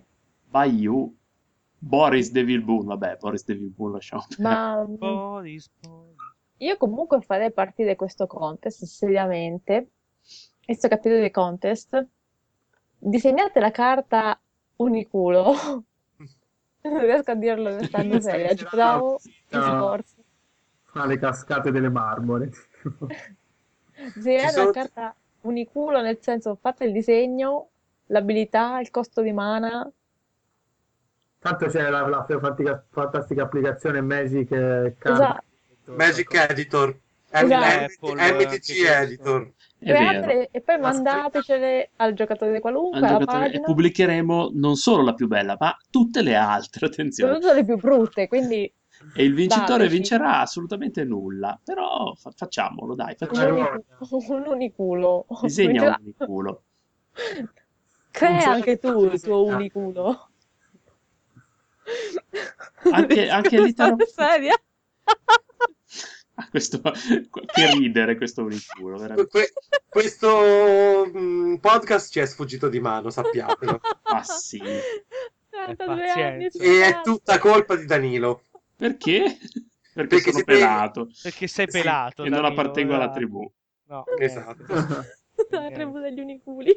Bayou, Boris Devil Boon, vabbè, Boris Devil Boon lasciamo perdere. Ma Boris, Boris. io comunque farei partire questo contest seriamente. Questo capitolo di contest. Disegnate la carta uniculo. Non riesco a dirlo restando seria. Ci provo, sforzo. Fa le cascate delle marmore. Disegnate sono- la carta uniculo nel senso fate il disegno, l'abilità, il costo di mana. Tanto c'è la, la fantastica, fantastica applicazione Magic eh, Card. Esatto. Magic Editor. M- Esatto. M- MTG. Editor. Createle e poi Aspetta. mandatecele al giocatore Al qualunque, alla giocatore- e pubblicheremo non solo la più bella, ma tutte le altre, attenzione. Soprattutto le più brutte, quindi E il vincitore Dateci. vincerà assolutamente nulla, però fa- facciamolo, dai, un, facciamo. unicu- un uniculo. Disegna un culo. Crea anche tu il tuo uniculo. Anche- anche l'italo- Seria? Questo, che ridere questo uniculo, veramente. Que- questo mm, podcast ci è sfuggito di mano, sappiatelo. Ah sì, 32 anni pazienza. E è tutta colpa di Danilo. perché? Perché, Perché sono pelato Perché sei Sì, pelato. e non appartengo alla tribù. No, Esatto. La tribù degli uniculi.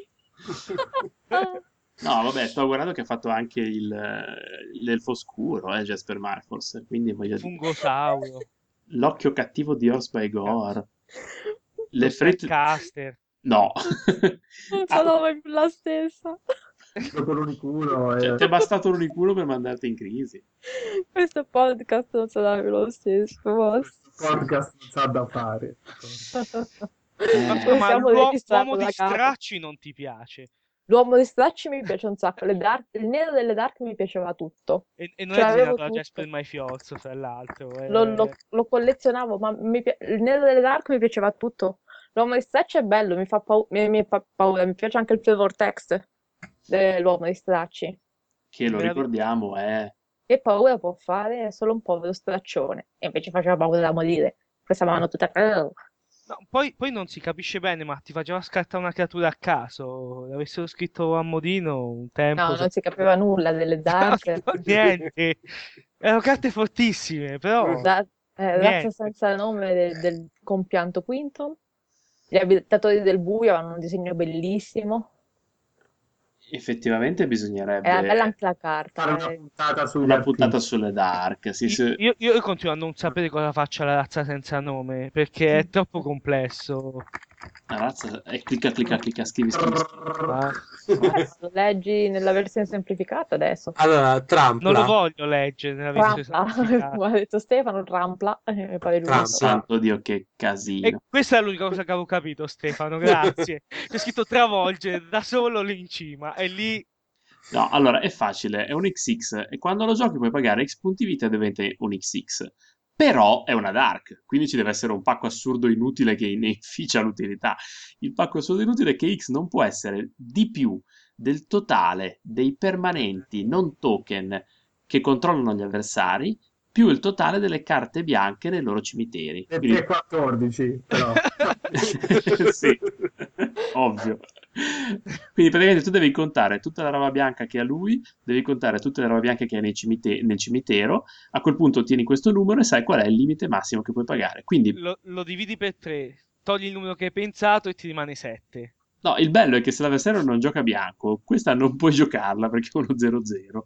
No, vabbè, sto guardando che ha fatto anche il, eh, l'elfo scuro, eh, Jasper Marfors, quindi voglio dire, Fungosauro. L'occhio cattivo di Horse by Gore. le fritte... Caster. No. Non Ah, sono mai più la stessa. Dopo l'uniculo. cioè, e- ti è bastato l'uniculo per mandarti in crisi. Questo podcast non sarà più lo stesso. Questo podcast non sa da fare. Ma, Eh, ma registrati l'uomo di stracci non ti piace. L'uomo di stracci mi piace un sacco. le dark- Il nero delle dark mi piaceva tutto. E, e non Cioè, è disegnato da. Jasper Maifiozzo, fra l'altro. eh. Lo, lo- lo collezionavo, ma mi pi- il nero delle dark mi piaceva tutto. L'uomo di stracci è bello, mi fa, pau- mi, mi fa paura. Mi piace anche il flavor text dell'uomo di stracci. Che lo ricordiamo è... Che paura può fare solo un povero straccione. E invece faceva paura da morire. Questa mano tutta... No, poi, poi non si capisce bene, ma ti faceva scattare una creatura a caso. L'avessero scritto a modino un tempo. No, non si capiva nulla delle dark. No, niente. Erano carte fortissime, però. Da- eh, razza Niente. senza nome del, del compianto Quinton. Gli abitatori del buio hanno un disegno bellissimo. Effettivamente bisognerebbe bella anche la Fare carta. una eh. puntata su una puntata sulle dark. Sì, sì. Io, io continuo a non sapere cosa faccia la razza senza nome perché è troppo complesso. La razza... E clicca, clicca, clicca, scrivi, scrivi. scrivi. Eh, Lo leggi nella versione semplificata adesso. Allora, Trump. non lo voglio leggere nella versione Trampla, semplificata. come ha detto Stefano, trampla. eh, giusto. Santo Dio, che E casino. questa è l'unica cosa che avevo capito, Stefano. Grazie. C'è scritto travolgere da solo lì in cima e lì No, allora è facile, è un XX e quando lo giochi puoi pagare X punti vita e diventa un XX. Però è una Dark, quindi ci deve essere un pacco assurdo inutile che ne inficia l'utilità. Il pacco assurdo inutile è che X non può essere di più del totale dei permanenti non token che controllano gli avversari più il totale delle carte bianche nei loro cimiteri. E Quindi 14, però. sì, ovvio. Quindi praticamente tu devi contare tutta la roba bianca che ha lui, devi contare tutte le robe bianche che hai cimite- nel cimitero, a quel punto ottieni questo numero e sai qual è il limite massimo che puoi pagare. Quindi, lo, lo dividi per tre, togli il numero che hai pensato e ti rimane 7. no, il bello è che se l'avversario non gioca bianco, questa non puoi giocarla perché è uno 0-0.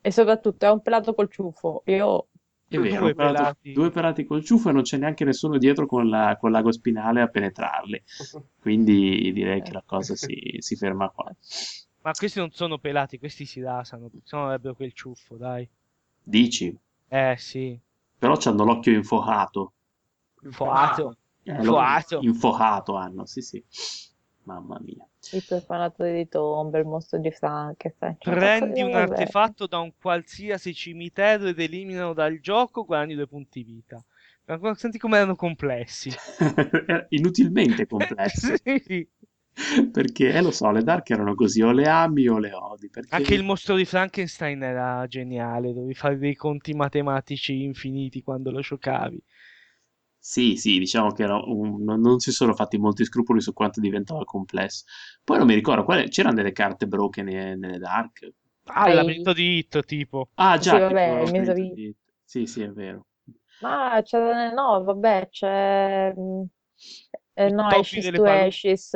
E soprattutto è un pelato col ciuffo. Io È vero, Due pelati. due pelati col ciuffo e non c'è neanche nessuno dietro con, la- con l'ago spinale a penetrarli. Quindi direi che la cosa si, si ferma qua. Ma questi non sono pelati, questi si rasano, se no avrebbero quel ciuffo, dai. Dici? Eh sì, Però hanno l'occhio infocato. foato. Eh, Infocato. Infocato hanno, sì sì. Mamma mia. Il preparatore di tombe, il mostro di Frankenstein. cioè, Prendi un artefatto da un qualsiasi cimitero ed eliminano dal gioco, guadagni due punti vita. Ma senti come erano complessi. Inutilmente complessi. Sì. Perché, eh, lo so, le Dark erano così, o le ami o le odi. Perché... Anche il mostro di Frankenstein era geniale, dovevi fare dei conti matematici infiniti quando lo giocavi. Sì, sì, diciamo che era un- non, non si sono fatti molti scrupoli su quanto diventava complesso. Poi non mi ricordo, quale- c'erano delle carte broken nelle, nelle Dark? Ah, il labirinto di Hit, tipo. Ah, già, Sì, tipo vabbè, lo il spirito Misery. di- Sì, sì, è vero. Ma c'è, no, vabbè, c'è, mm, eh, Il no, topi Ashes delle to palu- Ashes,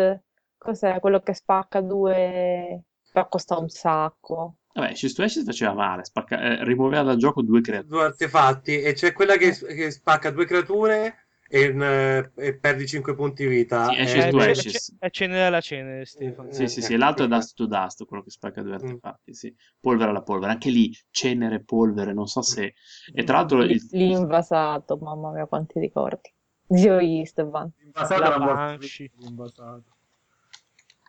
cos'è? Quello che spacca due, però costa un sacco. Vabbè, Ashes to Ashes faceva male, spacca- eh, rimuoveva dal gioco due creature. Due artefatti e c'è quella che, che spacca due creature e, eh, e perdi 5 punti vita. Sì, Ashes Eh, Ashes. c'è- È cenere alla cenere, Stefano. Sì, sì, sì, l'altro è Dust to Dust, quello che spacca due artefatti, sì. Polvere alla polvere, anche lì cenere, polvere, non so se... E tra l'altro il... L'invasato, mamma mia, quanti ricordi. Zio Istvan. Invasato La era morto Banshee. invasato.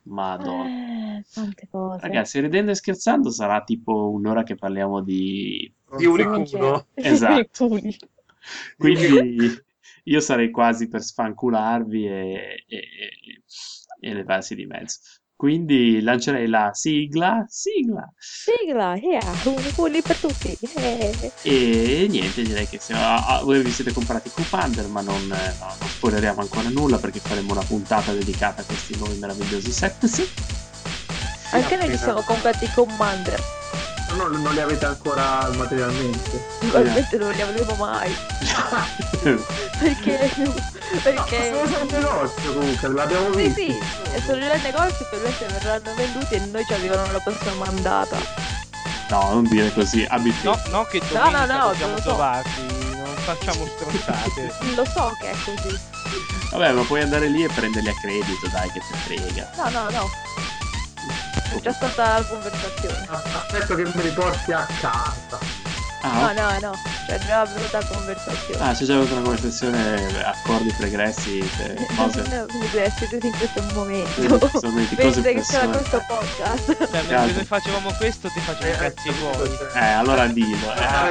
Madonna. Eh, tante cose. Ragazzi, ridendo e scherzando sarà tipo un'ora che parliamo di... Di Unicuno. Esatto. Quindi io sarei quasi per sfancularvi e, e, e- e levarsi di mezzo. Quindi lancerei la sigla, sigla, Sigla, yeah, Uniculi per tutti. eh. e niente, direi che se, ah, ah, voi vi siete comprati Commander, ma non, eh, no, non spoileriamo ancora nulla perché faremo una puntata dedicata a questi nuovi meravigliosi set. Anche noi ci siamo comprati i Commander. Non, non li avete ancora materialmente. Probabilmente non li avremo mai. Perché? Perché? Sono sul negozio comunque, l'abbiamo Sì, visto. sì, e sono già al negozio, probabilmente verranno venduti e noi ci arrivano la prossima mandata. No, non dire così, abbi No, no, che No, domenica no, no, possiamo lo so. trovarti, non facciamo stronzate. Lo so che è così. Vabbè, ma puoi andare lì e prenderli a credito, dai, che ti frega. No, no, no. È già stata la conversazione. Aspetto che me li porti a casa. Ah, No, no, no. C'è già venuta la conversazione. ah, c'è già avuto una conversazione, accordi pregressi, eh, cose. No, mi resti così in questo Eh, momento. Mentre che c'era questo podcast. Cioè, mentre facevamo questo, ti facevo i cazzi tuoi. Eh, allora dillo. Eh, Ah,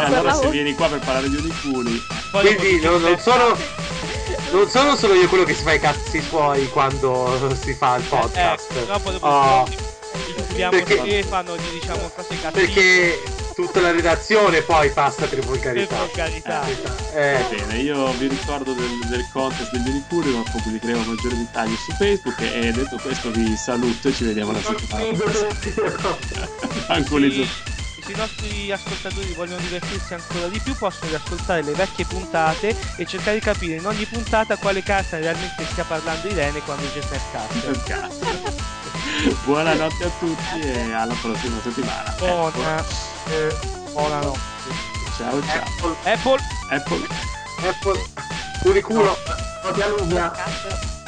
eh, allora se vieni qua per parlare di uniculi, Poi Quindi non, sono non sono solo io quello che si fa i cazzi suoi quando si fa il podcast. Eh, dopo dopo Oh, chiudiamo Perché- Stefano, gli diciamo cose cattive. perché tutta la redazione poi passa per Per volgarità. volgarità. Eh, Va bene, io vi ricordo del, del contest degli uniculi, ma pubblicheremo maggiori dettagli su Facebook e detto questo vi saluto e ci vediamo la settimana prossima. Ancolizzo. Se i nostri ascoltatori vogliono divertirsi ancora di più possono riascoltare le vecchie puntate e cercare di capire in ogni puntata quale carta realmente stia parlando Irene quando c'è Snapcast. Cazzo. Buonanotte a tutti e alla prossima settimana. Buona, eh, buonanotte. Ciao ciao. Apple, Apple Apple. Apple, uniculo. No, ti allunga. Cazzo.